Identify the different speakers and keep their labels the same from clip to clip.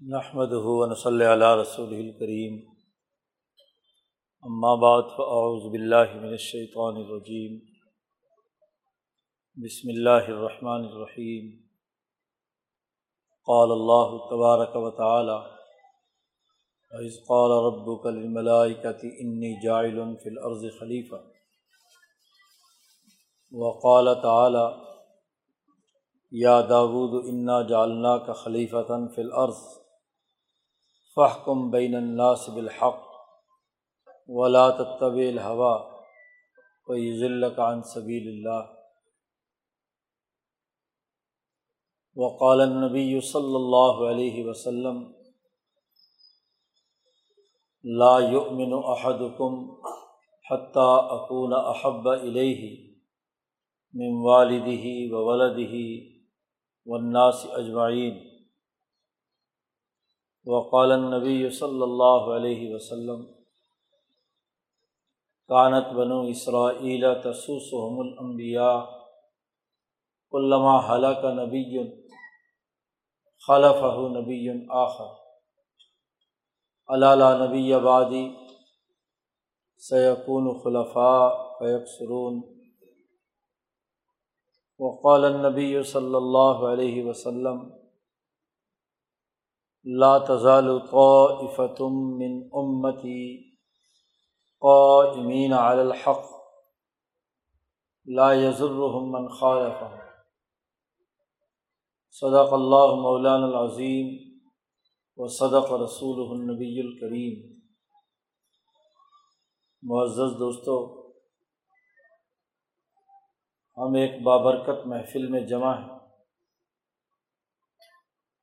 Speaker 1: نحمد ہُون صلی اللہ رسول الکریم اما بعد فاعوذ باللہ من الشیطان الرجیم بسم اللہ الرحمن الرحیم قال اللہ تبارک و تعالی وإذ قال ربك للملائكة إني جاعل في الأرض خلیفہ وقال تعالی یا داود انا جالنا کا خلیفتاً فی الارض فحکم بین الناس بالحق ولا تتب الحوا و ضلع عن سبیل اللہ وقال النبی صلی اللہ علیہ وسلم لا يؤمن احدكم حتى اكون احب الیہ من والده وولده والناس اجمعین وقال نبی صلی اللہ علیہ وسلم، کانت بنو اسرائیل تسوسحم الانبیاء علامہ حلق نبی خلف نبی آخر۔ علالہ نبی آبادی سیقون خلفاء فیکسرون۔ وقال النبی صلی اللہ علیہ وسلم لا تزال طائفتم من امتی قائمین علی الحق. لا يضرهم من خالفهم. صدق اللہ مولان العظیم و صدق رسول النبی الکریم معزز دوستو، ہم ایک بابرکت محفل میں جمع ہیں۔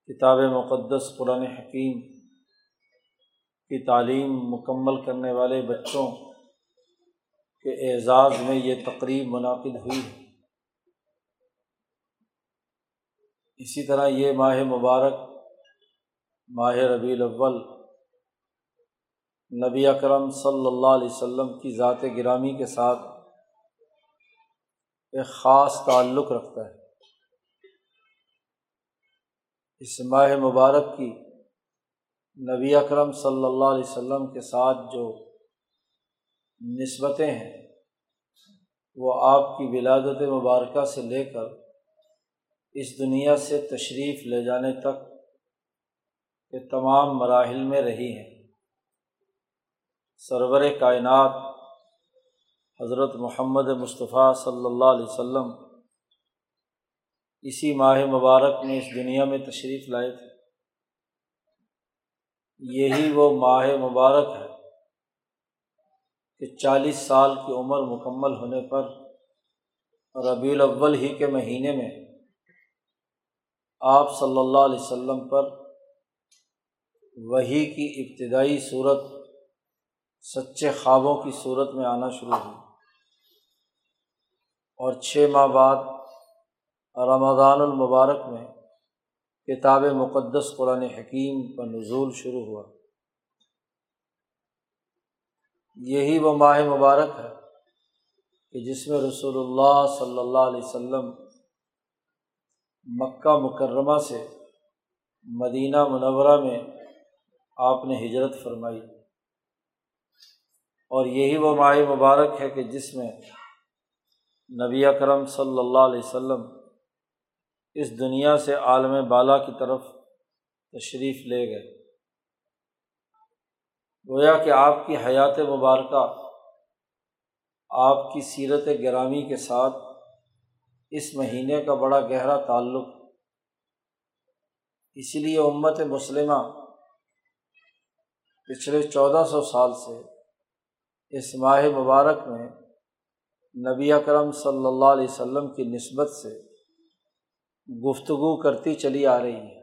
Speaker 1: کتاب مقدس قرآن حکیم کی تعلیم مکمل کرنے والے بچوں کے اعزاز میں یہ تقریب منعقد ہوئی ہے۔ اسی طرح یہ ماہ مبارک، ماہ ربیع الاول، نبی اکرم صلی اللہ علیہ وسلم کی ذات گرامی کے ساتھ ایک خاص تعلق رکھتا ہے۔ اس ماہ مبارک کی نبی اکرم صلی اللہ علیہ وسلم کے ساتھ جو نسبتیں ہیں، وہ آپ کی ولادت مبارکہ سے لے کر اس دنیا سے تشریف لے جانے تک کے تمام مراحل میں رہی ہیں۔ سرور کائنات حضرت محمد مصطفیٰ صلی اللہ علیہ وسلم اسی ماہ مبارک میں اس دنیا میں تشریف لائے تھے۔ یہی وہ ماہ مبارک ہے کہ چالیس سال کی عمر مکمل ہونے پر ربیع الاول ہی کے مہینے میں آپ صلی اللہ علیہ وسلم پر وہی کی ابتدائی صورت، سچے خوابوں کی صورت میں آنا شروع ہوئی۔ اور چھ ماہ بعد رمضان المبارک میں کتاب مقدس قرآن حکیم کا نزول شروع ہوا۔ یہی وہ ماہ مبارک ہے کہ جس میں رسول اللہ صلی اللہ علیہ وسلم مکہ مکرمہ سے مدینہ منورہ میں آپ نے ہجرت فرمائی۔ اور یہی وہ ماہ مبارک ہے کہ جس میں نبی اکرم صلی اللہ علیہ وسلم اس دنیا سے عالم بالا کی طرف تشریف لے گئے۔ گویا کہ آپ کی حیات مبارکہ، آپ کی سیرت گرامی کے ساتھ اس مہینے کا بڑا گہرا تعلق۔ اسی لیے امت مسلمہ پچھلے چودہ سو سال سے اس ماہ مبارک میں نبی اکرم صلی اللہ علیہ وسلم کی نسبت سے گفتگو کرتی چلی آ رہی ہے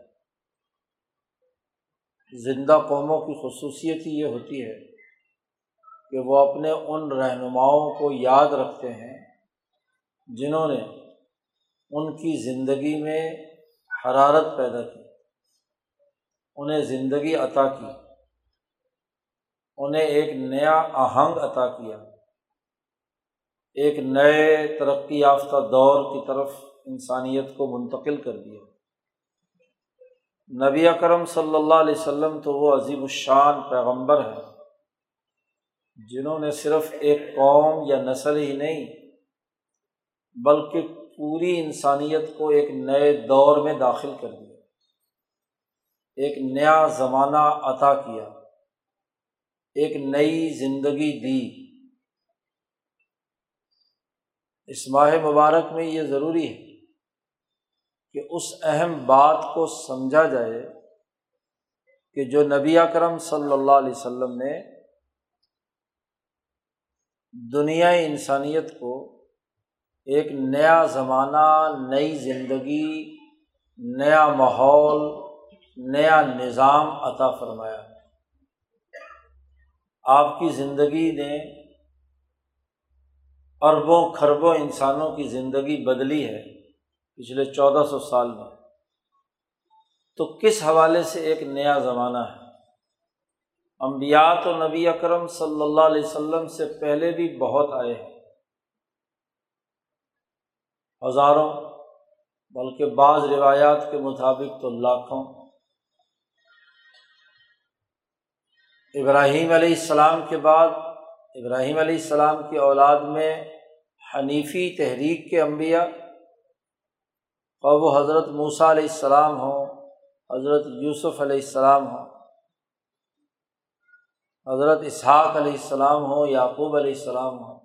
Speaker 1: زندہ قوموں کی خصوصیت ہی یہ ہوتی ہے کہ وہ اپنے ان رہنماؤں کو یاد رکھتے ہیں جنہوں نے ان کی زندگی میں حرارت پیدا کی، انہیں زندگی عطا کی، انہیں ایک نیا آہنگ عطا کیا، ایک نئے ترقی یافتہ دور کی طرف انسانیت کو منتقل کر دیا۔ نبی اکرم صلی اللہ علیہ وسلم تو وہ عظیم الشان پیغمبر ہیں، جنہوں نے صرف ایک قوم یا نسل ہی نہیں، بلکہ پوری انسانیت کو ایک نئے دور میں داخل کر دیا۔ ایک نیا زمانہ عطا کیا، ایک نئی زندگی دی۔ اس ماہ مبارک میں یہ ضروری ہے کہ اس اہم بات کو سمجھا جائے کہ جو نبی اکرم صلی اللہ علیہ وسلم نے دنیا انسانیت کو ایک نیا زمانہ، نئی زندگی، نیا ماحول، نیا نظام عطا فرمایا۔ آپ کی زندگی نے اربوں کھربوں انسانوں کی زندگی بدلی ہے۔ پچھلے چودہ سو سال میں۔ تو کس حوالے سے ایک نیا زمانہ ہے؟ امبیات و نبی اکرم صلی اللہ علیہ وسلم سے پہلے بھی بہت آئے ہیں۔ ہزاروں، بلکہ بعض روایات کے مطابق تو لاکھوں۔ ابراہیم علیہ السلام کے بعد، ابراہیم علیہ السلام کی اولاد میں حنیفی تحریک کے انبیاء اور وہ حضرت موسیٰ علیہ السلام ہوں، حضرت یوسف علیہ السلام ہوں، حضرت اسحاق علیہ السلام ہوں، یعقوب علیہ السلام ہوں،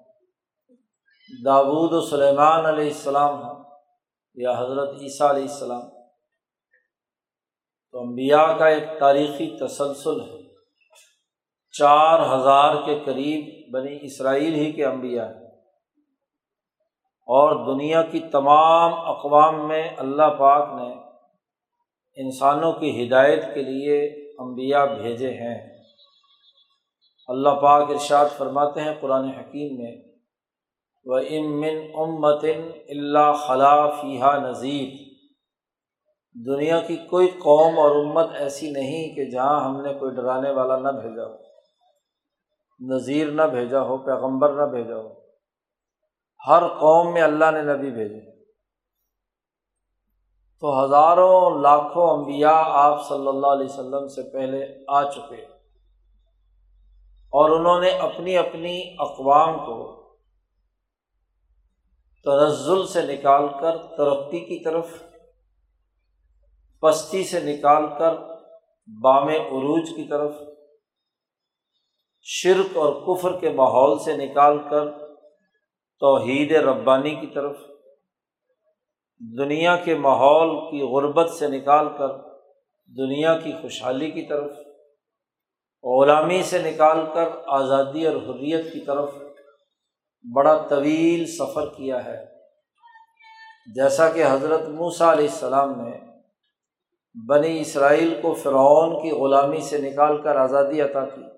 Speaker 1: داود و سلیمان علیہ السلام ہوں، یا حضرت عیسیٰ علیہ السلام۔ تو انبیاء کا ایک تاریخی تسلسل ہے۔ چار ہزار کے قریب بنی اسرائیل ہی کے انبیاء ہیں۔ اور دنیا کی تمام اقوام میں اللہ پاک نے انسانوں کی ہدایت کے لیے انبیاء بھیجے ہیں۔ اللہ پاک ارشاد فرماتے ہیں قرآن حکیم میں و امن امتن اللہ خلا فیحہ نذیر دنیا کی کوئی قوم اور امت ایسی نہیں کہ جہاں ہم نے کوئی ڈرانے والا نہ بھیجا ہو۔ نذیر نہ بھیجا ہو، پیغمبر نہ بھیجا ہو۔ ہر قوم میں اللہ نے نبی بھیجے۔ تو ہزاروں، لاکھوں انبیاء آپ صلی اللہ علیہ وسلم سے پہلے آ چکے۔ اور انہوں نے اپنی اپنی اقوام کو تنزل سے نکال کر، ترقی کی طرف، پستی سے نکال کر، بام عروج کی طرف، شرک اور کفر کے ماحول سے نکال کر توحید ربانی کی طرف، دنیا کے ماحول کی غربت سے نکال کر دنیا کی خوشحالی کی طرف، غلامی سے نکال کر آزادی اور حریت کی طرف بڑا طویل سفر کیا ہے۔ جیسا کہ حضرت موسیٰ علیہ السلام نے بنی اسرائیل کو فرعون کی غلامی سے نکال کر آزادی عطا کی۔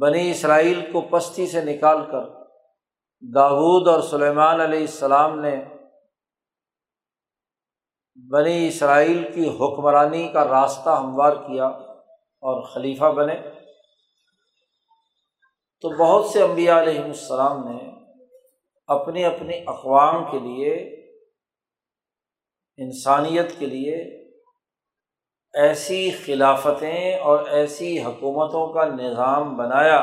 Speaker 1: بنی اسرائیل کو پستی سے نکال کر داود اور سلیمان علیہ السلام نے بنی اسرائیل کی حکمرانی کا راستہ ہموار کیا اور خلیفہ بنے۔ تو بہت سے انبیاء علیہم السلام نے اپنی اپنی اقوام کے لیے، انسانیت کے لیے ایسی خلافتیں اور ایسی حکومتوں کا نظام بنایا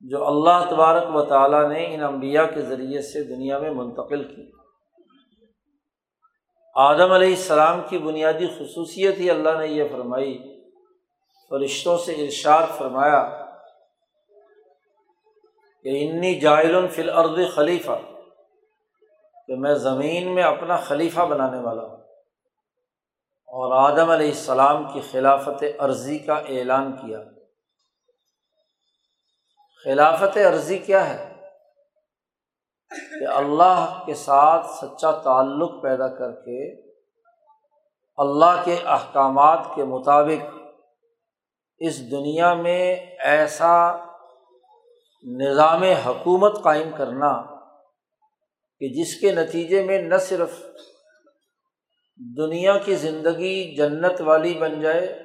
Speaker 1: جو اللہ تبارک و تعالیٰ نے ان انبیاء کے ذریعے سے دنیا میں منتقل کی۔ آدم علیہ السلام کی بنیادی خصوصیت ہی اللہ نے یہ فرمائی، فرشتوں سے ارشاد فرمایا کہ انی جائل فی الارض خلیفہ، کہ میں زمین میں اپنا خلیفہ بنانے والا ہوں۔ اور آدم علیہ السلام کی خلافت عرضی کا اعلان کیا۔ خلافت عرضی کیا ہے؟ کہ اللہ کے ساتھ سچا تعلق پیدا کر کے اللہ کے احکامات کے مطابق اس دنیا میں ایسا نظام حکومت قائم کرنا کہ جس کے نتیجے میں نہ صرف دنیا کی زندگی جنت والی بن جائے،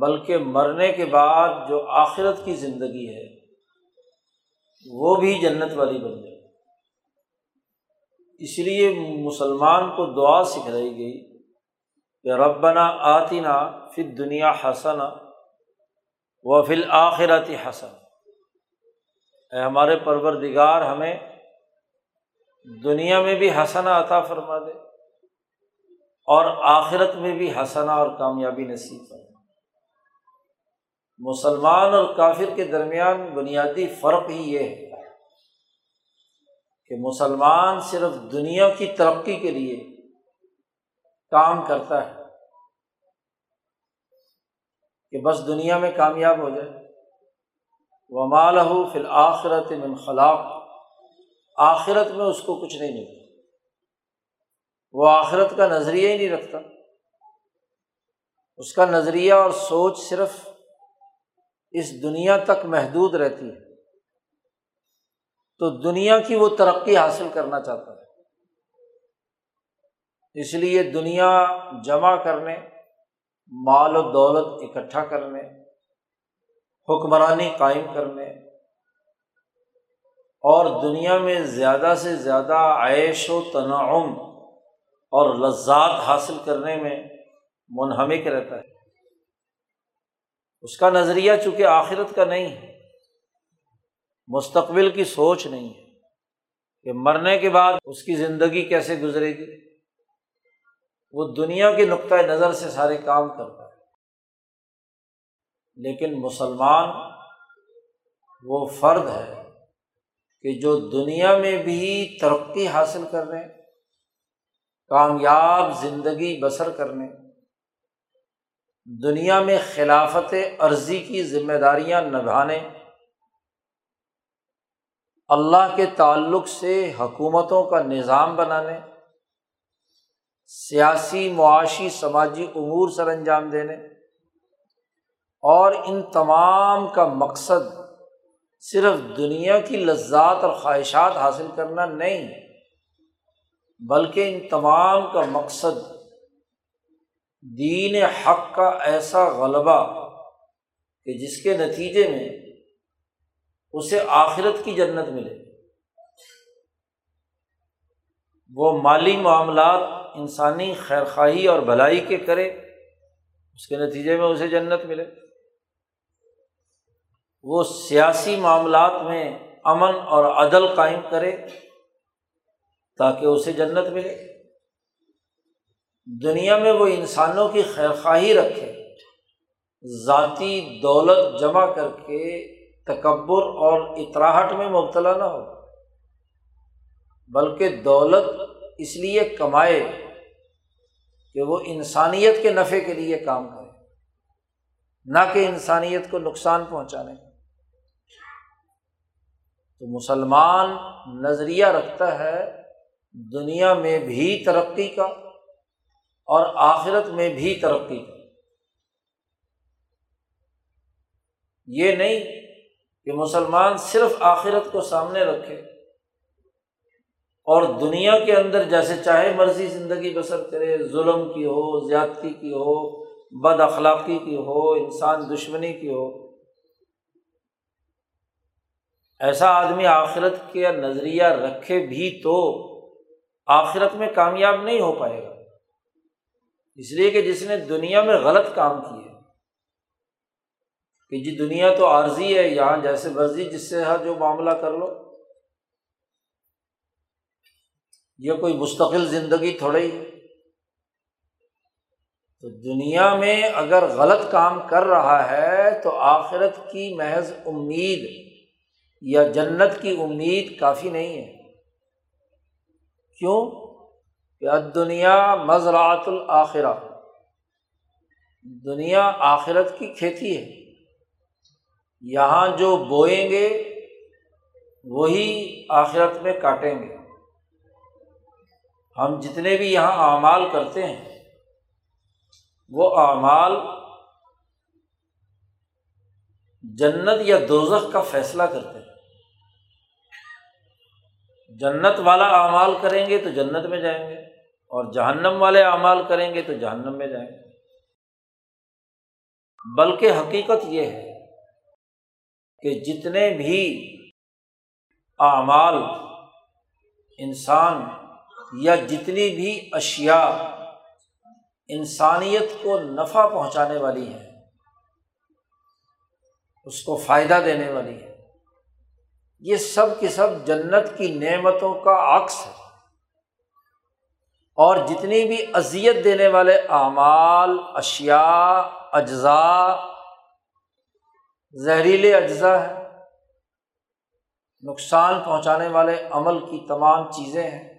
Speaker 1: بلکہ مرنے کے بعد جو آخرت کی زندگی ہے، وہ بھی جنت والی بن جائے۔ اس لیے مسلمان کو دعا سکھلائی گئی کہ ربنا آتنا فل دنیا حسن و فل آخرتی حسن اے ہمارے پروردگار، ہمیں دنیا میں بھی حسنا عطا فرما دے۔ اور آخرت میں بھی حسنا اور کامیابی نصیب فرما مسلمان اور کافر کے درمیان بنیادی فرق ہی یہ ہے کہ مسلمان صرف دنیا کی ترقی کے لیے کام کرتا ہے کہ بس دنیا میں کامیاب ہو جائے۔ وہ مالہ فی الآخرت من خلاق۔ آخرت میں اس کو کچھ نہیں ملتا۔ وہ آخرت کا نظریہ ہی نہیں رکھتا۔ اس کا نظریہ اور سوچ صرف اس دنیا تک محدود رہتی ہے۔ تو دنیا کی وہ ترقی حاصل کرنا چاہتا ہے۔ اس لیے دنیا جمع کرنے، مال و دولت اکٹھا کرنے، حکمرانی قائم کرنے اور دنیا میں زیادہ سے زیادہ عیش و تنعم اور لذات حاصل کرنے میں منہمک رہتا ہے۔ اس کا نظریہ چونکہ آخرت کا نہیں ہے، مستقبل کی سوچ نہیں ہے کہ مرنے کے بعد اس کی زندگی کیسے گزرے گی۔ وہ دنیا کے نقطۂ نظر سے سارے کام کرتا ہے۔ لیکن مسلمان وہ فرد ہے کہ جو دنیا میں بھی ترقی حاصل کرنے کامیاب زندگی بسر کرنے، دنیا میں خلافت عرضی کی ذمہ داریاں نبھانے، اللہ کے تعلق سے حکومتوں کا نظام بنانے، سیاسی، معاشی، سماجی امور سر انجام دینے، اور ان تمام کا مقصد صرف دنیا کی لذات اور خواہشات حاصل کرنا نہیں بلکہ ان تمام کا مقصد دین حق کا ایسا غلبہ کہ جس کے نتیجے میں اسے آخرت کی جنت ملے۔ وہ مالی معاملات انسانی خیر خواہی اور بھلائی کے کرے، اس کے نتیجے میں اسے جنت ملے۔ وہ سیاسی معاملات میں امن اور عدل قائم کرے تاکہ اسے جنت ملے۔ دنیا میں وہ انسانوں کی خیر خواہی رکھے۔ ذاتی دولت جمع کر کے تکبر اور اطراہٹ میں مبتلا نہ ہو۔ بلکہ دولت اس لیے کمائے کہ وہ انسانیت کے نفع کے لیے کام کرے۔ نہ کہ انسانیت کو نقصان پہنچانے۔ تو مسلمان نظریہ رکھتا ہے دنیا میں بھی ترقی کا اور آخرت میں بھی ترقی کا۔ یہ نہیں کہ مسلمان صرف آخرت کو سامنے رکھے اور دنیا کے اندر جیسے چاہے مرضی زندگی بسر کرے، ظلم کی ہو، زیادتی کی ہو، بد اخلاقی کی ہو، انسان دشمنی کی ہو۔ ایسا آدمی آخرت کے نظریہ رکھے بھی تو آخرت میں کامیاب نہیں ہو پائے گا۔ اس لیے کہ جس نے دنیا میں غلط کام کیے، کہ جی دنیا تو عارضی ہے، یہاں جیسے مرضی جس سے ہر جو معاملہ کر لو۔ یہ کوئی مستقل زندگی تھوڑی ہی تو دنیا میں اگر غلط کام کر رہا ہے، تو آخرت کی محض امید یا جنت کی امید کافی نہیں ہے۔ کیوں کہ دنیا مزرعۃ الآخرہ دنیا آخرت کی کھیتی ہے۔ یہاں جو بوئیں گے، وہی آخرت میں کاٹیں گے۔ ہم جتنے بھی یہاں اعمال کرتے ہیں، وہ اعمال جنت یا دوزخ کا فیصلہ کرتے ہیں۔ جنت والا اعمال کریں گے تو جنت میں جائیں گے اور جہنم والے اعمال کریں گے تو جہنم میں جائیں گے۔ بلکہ حقیقت یہ ہے کہ جتنے بھی اعمال انسان یا جتنی بھی اشیا انسانیت کو نفع پہنچانے والی ہیں، اس کو فائدہ دینے والی ہے یہ سب کے سب جنت کی نعمتوں کا عکس ہے۔ اور جتنی بھی اذیت دینے والے اعمال اشیا اجزاء، زہریلے اجزاء ہیں، نقصان پہنچانے والے عمل کی تمام چیزیں ہیں۔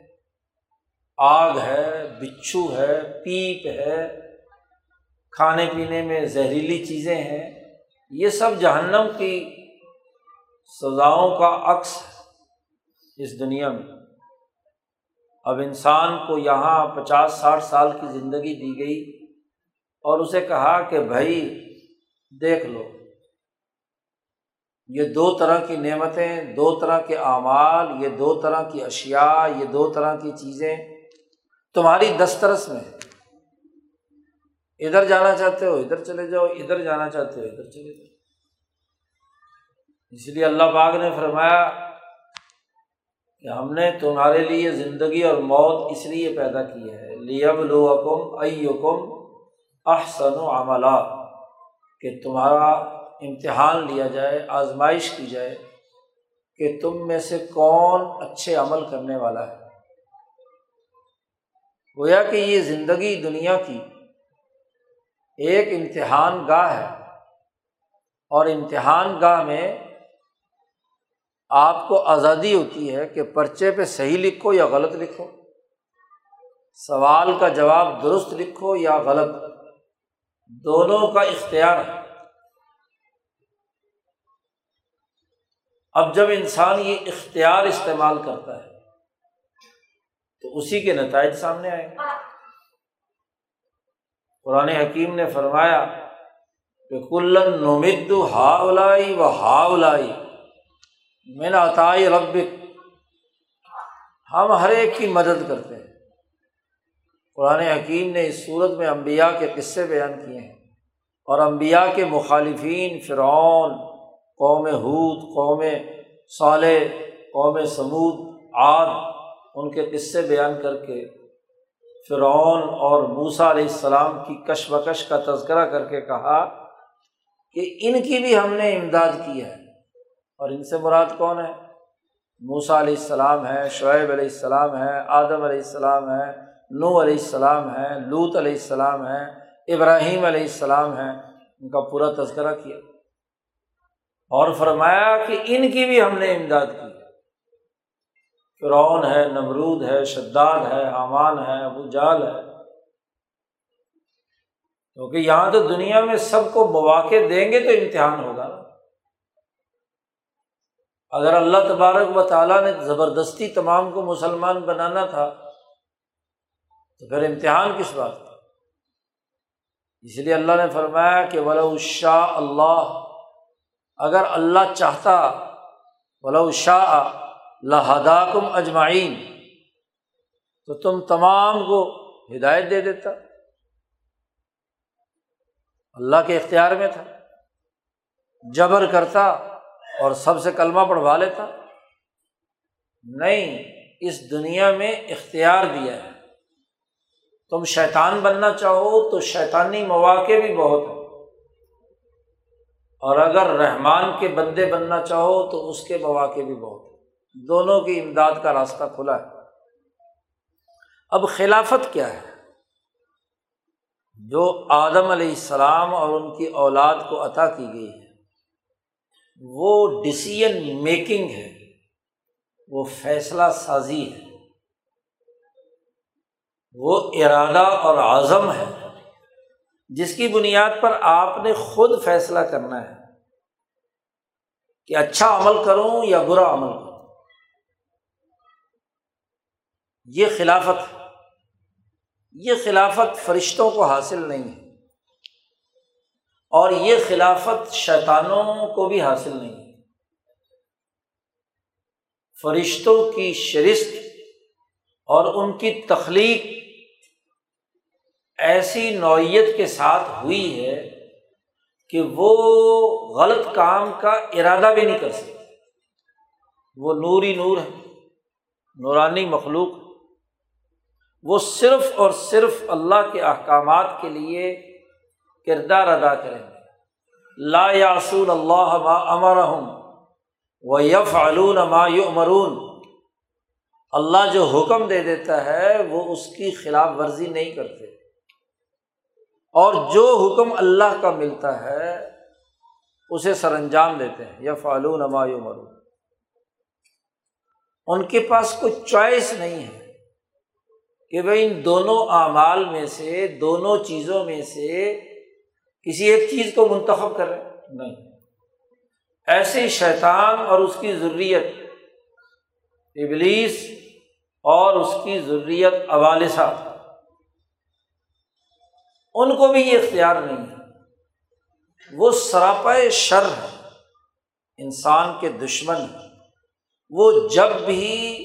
Speaker 1: آگ ہے، بچھو ہے، پیپ ہے، کھانے پینے میں زہریلی چیزیں ہیں۔ یہ سب جہنم کی سزاؤں کا عکس ہے اس دنیا میں۔ اب انسان کو یہاں پچاس ساٹھ سال کی زندگی دی گئی اور اسے کہا کہ بھائی دیکھ لو، یہ دو طرح کی نعمتیں، دو طرح کے اعمال، یہ دو طرح کی اشیا یہ دو طرح کی چیزیں تمہاری دسترس میں ادھر جانا چاہتے ہو، ادھر چلے جاؤ، ادھر جانا چاہتے ہو، ادھر چلے جاؤ۔ اس لیے اللہ باغ نے فرمایا کہ ہم نے تمہارے لیے زندگی اور موت اس لیے پیدا کی ہے۔ لیب لوکم ایکم احسن و عملہ کہ تمہارا امتحان لیا جائے، آزمائش کی جائے کہ تم میں سے کون اچھے عمل کرنے والا ہے۔ گویا کہ یہ زندگی دنیا کی ایک امتحان گاہ ہے اور امتحان گاہ میں آپ کو آزادی ہوتی ہے کہ پرچے پہ صحیح لکھو یا غلط لکھو۔ سوال کا جواب درست لکھو یا غلط۔ دونوں کا اختیار ہے۔ اب جب انسان یہ اختیار استعمال کرتا ہے، تو اسی کے نتائج سامنے آئے قرآن حکیم نے فرمایا کہ کلن نمد ہا اولائی و ہا اولائی میں نے عطائی رب ہم ہر ایک کی مدد کرتے ہیں۔ قرآن حکیم نے اس صورت میں امبیا کے قصے بیان کیے ہیں۔ اور امبیا کے مخالفین فرعون، قوم حود قوم صالح، قوم سمود عاد، ان کے قصے بیان کر کے فرعون اور موسا علیہ السلام کی کش بکش کا تذکرہ کر کے کہا کہ ان کی بھی ہم نے امداد کی ہے۔ اور ان سے مراد کون ہے؟ موسا علیہ السلام ہے، شعیب علیہ السلام ہے، آدم علیہ السلام ہے نو علیہ السلام ہے لوت علیہ السلام ہے، ابراہیم علیہ السلام ہے۔ ان کا پورا تذکرہ کیا۔ اور فرمایا کہ ان کی بھی ہم نے امداد کی۔ فرعون ہے، نمرود ہے، شداد ہے حامان ہے، ابو جال ہے۔ کیونکہ یہاں تو دنیا میں سب کو مواقع دیں گے تو امتحان ہوگا۔ نا اگر اللہ تبارک و تعالیٰ نے زبردستی تمام کو مسلمان بنانا تھا، تو پھر امتحان کس بات کا؟ اس لیے اللہ نے فرمایا کہ شاہ اللہ اگر اللہ چاہتا ولا شاہ لہدا کم اجمائین تو تم تمام کو ہدایت دے دیتا۔ اللہ کے اختیار میں تھا، جبر کرتا۔ اور سب سے کلمہ پڑھوا لیتا۔ نہیں، اس دنیا میں اختیار دیا ہے۔ تم شیطان بننا چاہو تو شیطانی مواقع بھی بہت ہیں۔ اور اگر رحمان کے بندے بننا چاہو تو اس کے مواقع بھی بہت ہیں۔ دونوں کی امداد کا راستہ کھلا ہے۔ اب خلافت کیا ہے؟ جو آدم علیہ السلام اور ان کی اولاد کو عطا کی گئی ہے۔ وہ ڈسیزن میکنگ ہے، وہ فیصلہ سازی ہے۔ وہ ارادہ اور اعظم ہے۔ جس کی بنیاد پر آپ نے خود فیصلہ کرنا ہے کہ اچھا عمل کروں یا برا عمل کروں۔ یہ خلافت یہ خلافت فرشتوں کو حاصل نہیں ہے۔ اور یہ خلافت شیطانوں کو بھی حاصل نہیں فرشتوں کی شرست اور ان کی تخلیق ایسی نوعیت کے ساتھ ہوئی ہے کہ وہ غلط کام کا ارادہ بھی نہیں کر سکتے۔ وہ نوری نور ہے نورانی مخلوق وہ صرف اور صرف اللہ کے احکامات کے لیے کردار ادا کریں گے۔ لا یاسول اللہ ما امر و یف علون ما یمرون اللہ جو حکم دے دیتا ہے وہ اس کی خلاف ورزی نہیں کرتے۔ اور جو حکم اللہ کا ملتا ہے اسے سر انجام دیتے ہیں۔ یا فعلون ما یمرون ان کے پاس کوئی چوائس نہیں ہے کہ بھائی ان دونوں اعمال میں سے، دونوں چیزوں میں سے کسی ایک چیز کو منتخب کر رہے نہیں۔ ایسے شیطان اور اس کی ضروریت ابلیس اور اس کی ضروریت عوالثہ ان کو بھی یہ اختیار نہیں ہے۔ وہ سراپا شر ہے۔ انسان کے دشمن ہے وہ جب بھی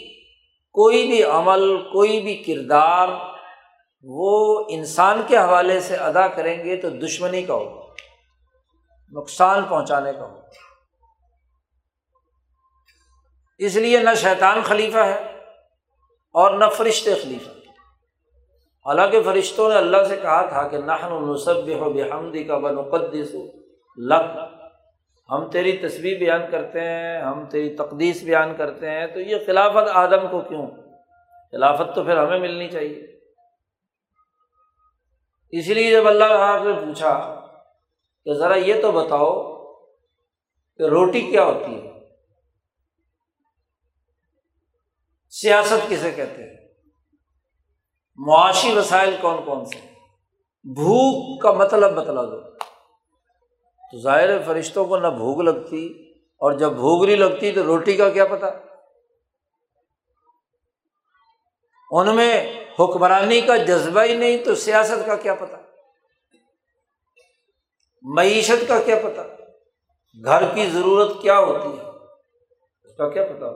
Speaker 1: کوئی بھی عمل کوئی بھی کردار وہ انسان کے حوالے سے ادا کریں گے تو دشمنی کا ہوگا، نقصان پہنچانے کا ہوگا۔ اس لیے نہ شیطان خلیفہ ہے اور نہ فرشتے خلیفہ۔ حالانکہ فرشتوں نے اللہ سے کہا تھا کہ نحن نصب ہو بحمدی کا بنقدس لق ہم تیری تصویر بیان کرتے ہیں، ہم تیری تقدیس بیان کرتے ہیں، تو یہ خلافت آدم کو کیوں؟ خلافت تو پھر ہمیں ملنی چاہیے۔ اس لیے جب اللہ تعالیٰ سے پوچھا کہ ذرا یہ تو بتاؤ کہ روٹی کیا ہوتی ہے؟ سیاست کسے کہتے ہیں؟ معاشی وسائل کون کون سے بھوک کا مطلب بتلا دو۔ تو ظاہر فرشتوں کو نہ بھوک لگتی اور جب بھوک نہیں لگتی تو روٹی کا کیا پتا؟ ان میں حکمرانی کا جذبہ ہی نہیں تو سیاست کا کیا پتا معیشت کا کیا پتا گھر کی ضرورت کیا ہوتی ہے؟ اس کا کیا پتا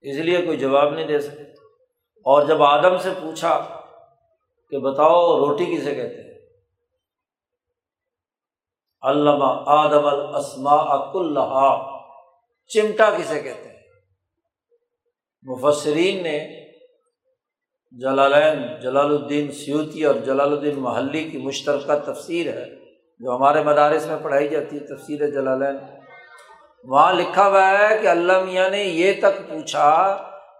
Speaker 1: اس لیے کوئی جواب نہیں دے سکے۔ اور جب آدم سے پوچھا کہ بتاؤ روٹی کسے کہتے ہیں؟ علامہ آدم الاسما اک چمٹا کسے کہتے ہیں؟ مفسرین نے جلالین جلال الدین سیوتی اور جلال الدین محلی کی مشترکہ تفسیر ہے، جو ہمارے مدارس میں پڑھائی جاتی ہے، تفسیر جلالین۔ وہاں لکھا ہوا ہے کہ اللہ میاں نے یہ تک پوچھا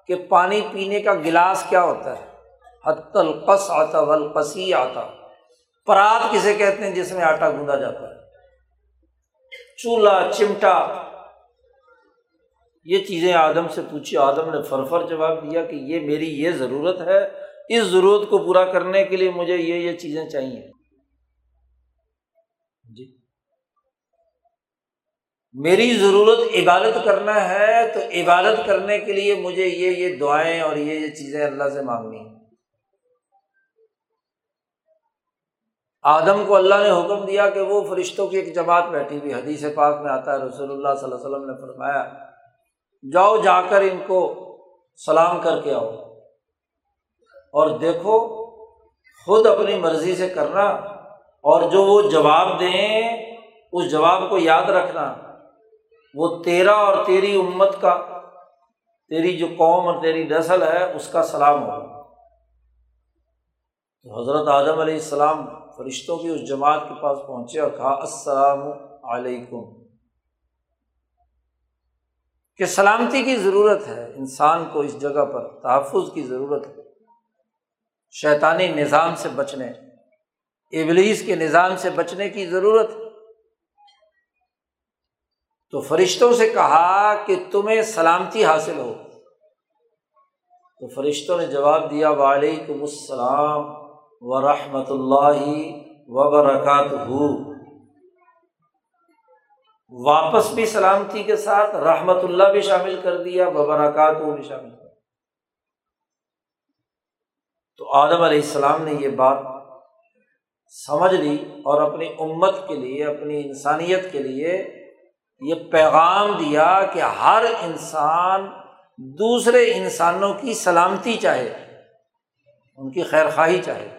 Speaker 1: کہ پانی پینے کا گلاس کیا ہوتا ہے؟ حت القص آتا ولقسی آتا پرات کسے کہتے ہیں جس میں آٹا گوندا جاتا ہے؟ چولہا، چمٹا یہ چیزیں آدم سے پوچھی، آدم نے فرفر جواب دیا کہ یہ میری یہ ضرورت ہے، اس ضرورت کو پورا کرنے کے لیے مجھے یہ یہ چیزیں چاہیے۔ جی۔ میری ضرورت عبادت کرنا ہے تو عبادت کرنے کے لیے مجھے یہ یہ دعائیں اور یہ یہ چیزیں اللہ سے مانگنی ہیں۔ آدم کو اللہ نے حکم دیا کہ وہ فرشتوں کی ایک جماعت بیٹھی ہوئی، حدیث پاک میں آتا ہے، رسول اللہ صلی اللہ علیہ وسلم نے فرمایا جاؤ جا کر ان کو سلام کر کے آؤ اور دیکھو خود اپنی مرضی سے کرنا اور جو وہ جواب دیں، اس جواب کو یاد رکھنا۔ وہ تیرا اور تیری امت کا، تیری جو قوم اور تیری نسل ہے، اس کا سلام ہو۔ تو حضرت اعظم علیہ السلام فرشتوں کی اس جماعت کے پاس پہنچے اور کہا، السلام علیکم۔ کہ سلامتی کی ضرورت ہے، انسان کو اس جگہ پر تحفظ کی ضرورت ہے۔ شیطانی نظام سے بچنے، ابلیس کے نظام سے بچنے کی ضرورت ہے۔ تو فرشتوں سے کہا کہ تمہیں سلامتی حاصل ہو۔ تو فرشتوں نے جواب دیا، وعلیکم السلام و رحمۃ اللہ وبرکاتہ۔ واپس بھی سلامتی کے ساتھ رحمت اللہ بھی شامل کر دیا ببرکات بھی شامل کر تو آدم علیہ السلام نے یہ بات سمجھ لی اور اپنی امت کے لیے، اپنی انسانیت کے لیے یہ پیغام دیا کہ ہر انسان دوسرے انسانوں کی سلامتی چاہے، ان کی خیر خواہی چاہے۔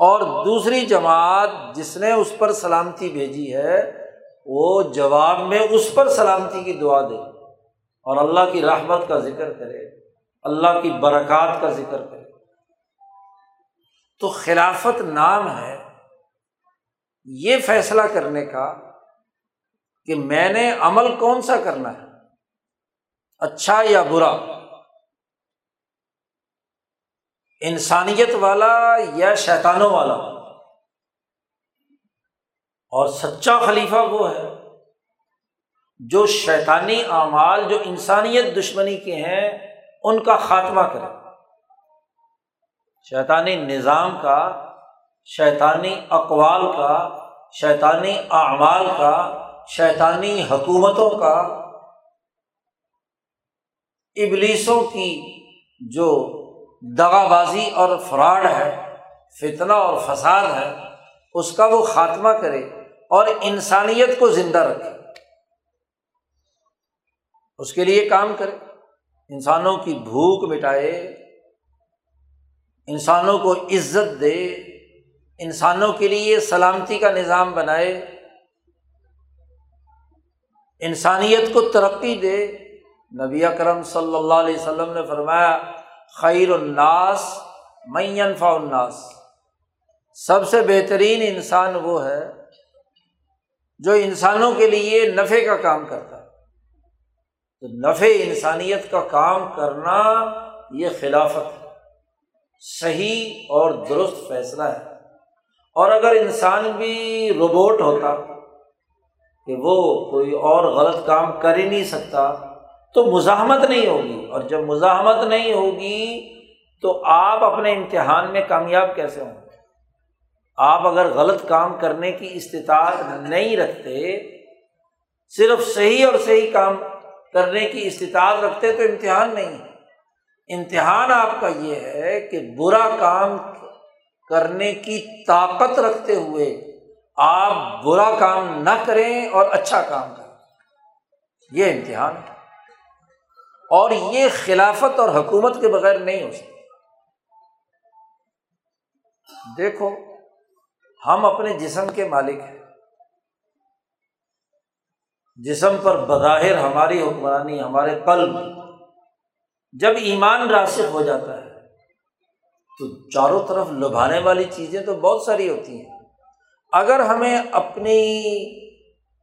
Speaker 1: اور دوسری جماعت جس نے اس پر سلامتی بھیجی ہے، وہ جواب میں اس پر سلامتی کی دعا دے۔ اور اللہ کی رحمت کا ذکر کرے، اللہ کی برکات کا ذکر کرے۔ تو خلافت نام ہے۔ یہ فیصلہ کرنے کا کہ میں نے عمل کون سا کرنا ہے اچھا یا برا؟ انسانیت والا یا شیطانوں والا؟ اور سچا خلیفہ وہ ہے جو شیطانی اعمال، جو انسانیت دشمنی کے ہیں، ان کا خاتمہ کرے۔ شیطانی نظام کا، شیطانی اقوال کا، شیطانی اعمال کا، شیطانی حکومتوں کا، ابلیسوں کی جو دغا بازی اور فراڈ ہے، فتنہ اور فساد ہے، اس کا وہ خاتمہ کرے اور انسانیت کو زندہ رکھے۔ اس کے لیے کام کرے۔ انسانوں کی بھوک مٹائے، انسانوں کو عزت دے، انسانوں کے لیے سلامتی کا نظام بنائے۔ انسانیت کو ترقی دے۔ نبی اکرم صلی اللہ علیہ وسلم نے فرمایا خیر الناس مینفا الناس۔ سب سے بہترین انسان وہ ہے جو انسانوں کے لیے نفے کا کام کرتا ہے۔ تو نفع انسانیت کا کام کرنا یہ خلافت ہے۔ صحیح اور درست فیصلہ ہے۔ اور اگر انسان بھی روبوٹ ہوتا کہ وہ کوئی اور غلط کام کر ہی نہیں سکتا تو مزاحمت نہیں ہوگی۔ اور جب مزاحمت نہیں ہوگی تو آپ اپنے امتحان میں کامیاب کیسے ہوں؟ گے آپ اگر غلط کام کرنے کی استطاعت نہیں رکھتے، صرف صحیح اور صحیح کام کرنے کی استطاعت رکھتے تو امتحان نہیں۔ ہے امتحان آپ کا یہ ہے کہ برا کام کرنے کی طاقت رکھتے ہوئے آپ برا کام نہ کریں اور اچھا کام کریں۔ یہ امتحان ہے۔ اور یہ خلافت اور حکومت کے بغیر نہیں ہو سکتی۔ دیکھو، ہم اپنے جسم کے مالک ہیں۔ جسم پر بظاہر ہماری حکمرانی، ہمارے قلب۔ جب ایمان راسک ہو جاتا ہے، تو چاروں طرف لبھانے والی چیزیں تو بہت ساری ہوتی ہیں۔ اگر ہمیں اپنی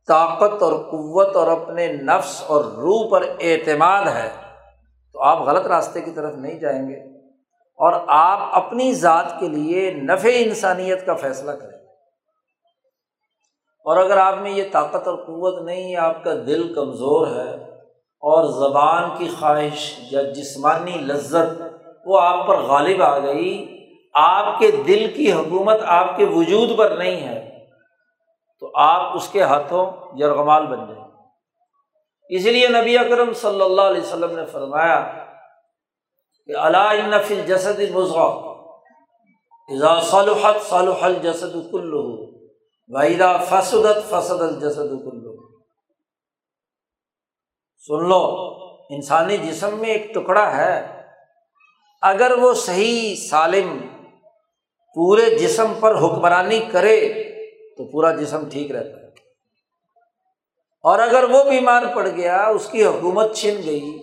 Speaker 1: طاقت اور قوت اور اپنے نفس اور روح پر اعتماد ہے، تو آپ غلط راستے کی طرف نہیں جائیں گے۔ اور آپ اپنی ذات کے لیے نفع انسانیت کا فیصلہ کریں۔ اور اگر آپ میں یہ طاقت اور قوت نہیں آپ کا دل کمزور ہے اور زبان کی خواہش یا جسمانی لذت وہ آپ پر غالب آ گئی، آپ کے دل کی حکومت آپ کے وجود پر نہیں ہے۔ تو آپ اس کے ہاتھوں یرغمال بن جائیں۔ اس لیے نبی اکرم صلی اللہ علیہ وسلم نے فرمایا کہ اللہ نفل جسد مضغ صلحت صلح الجسد کلو وحیدہ فسدت فسد الجسد کلو سن لو، انسانی جسم میں ایک ٹکڑا ہے۔ اگر وہ صحیح سالم پورے جسم پر حکمرانی کرے تو پورا جسم ٹھیک رہتا ہے۔ اور اگر وہ بیمار پڑ گیا، اس کی حکومت چھن گئی،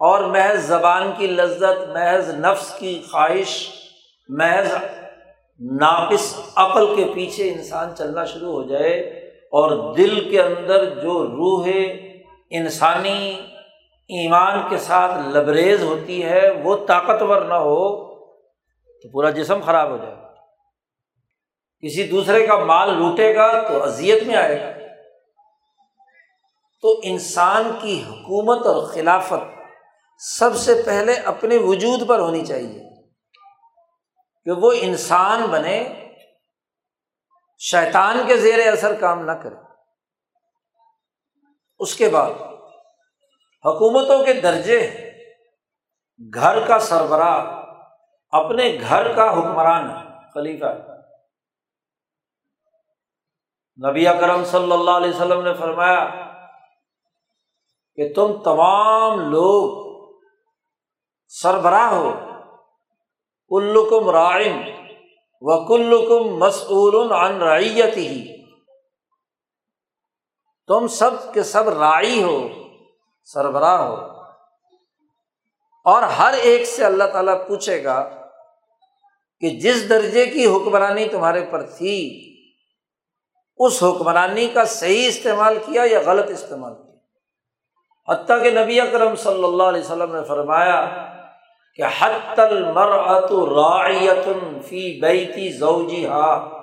Speaker 1: اور محض زبان کی لذت، محض نفس کی خواہش، محض ناقص عقل کے پیچھے انسان چلنا شروع ہو جائے، اور دل کے اندر جو روح انسانی ایمان کے ساتھ لبریز ہوتی ہے، وہ طاقتور نہ ہو، تو پورا جسم خراب ہو جائے۔ کسی دوسرے کا مال لوٹے گا تو اذیت میں آئے گا۔ تو انسان کی حکومت اور خلافت سب سے پہلے اپنے وجود پر ہونی چاہیے کہ وہ انسان بنے، شیطان کے زیر اثر کام نہ کرے۔ اس کے بعد حکومتوں کے درجے گھر کا سربراہ، اپنے گھر کا حکمران، خلیفہ۔ نبی اکرم صلی اللہ علیہ وسلم نے فرمایا کہ تم تمام لوگ سربراہ ہو۔ کلکم رائن و کلکم مسعول عن رعیت ہی تم سب کے سب رائی ہو، سربراہ ہو۔ اور ہر ایک سے اللہ تعالیٰ پوچھے گا کہ جس درجے کی حکمرانی تمہارے پر تھی اس حکمرانی کا صحیح استعمال کیا یا غلط استعمال کیا؟ حتیٰ کہ نبی اکرم صلی اللہ علیہ وسلم نے فرمایا کہ حت المرأت رایت فی بیتی زوجی ہا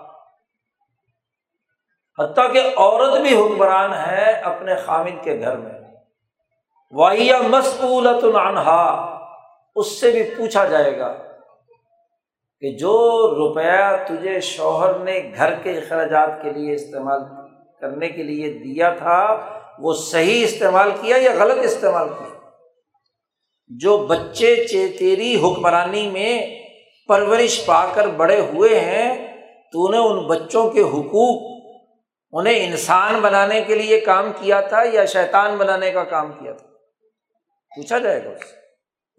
Speaker 1: حتیٰ کہ عورت بھی حکمران ہے اپنے خامد کے گھر میں۔ واحیہ مسکولت عنہا، اس سے بھی پوچھا جائے گا کہ جو روپیہ تجھے شوہر نے گھر کے اخراجات کے لیے استعمال کرنے کے لیے دیا تھا، وہ صحیح استعمال کیا یا غلط استعمال کیا؟ جو بچے چے تیری حکمرانی میں پرورش پا کر بڑے ہوئے ہیں تو نے ان بچوں کے حقوق، انہیں انسان بنانے کے لیے کام کیا تھا یا شیطان بنانے کا کام کیا تھا؟ پوچھا جائے گا اس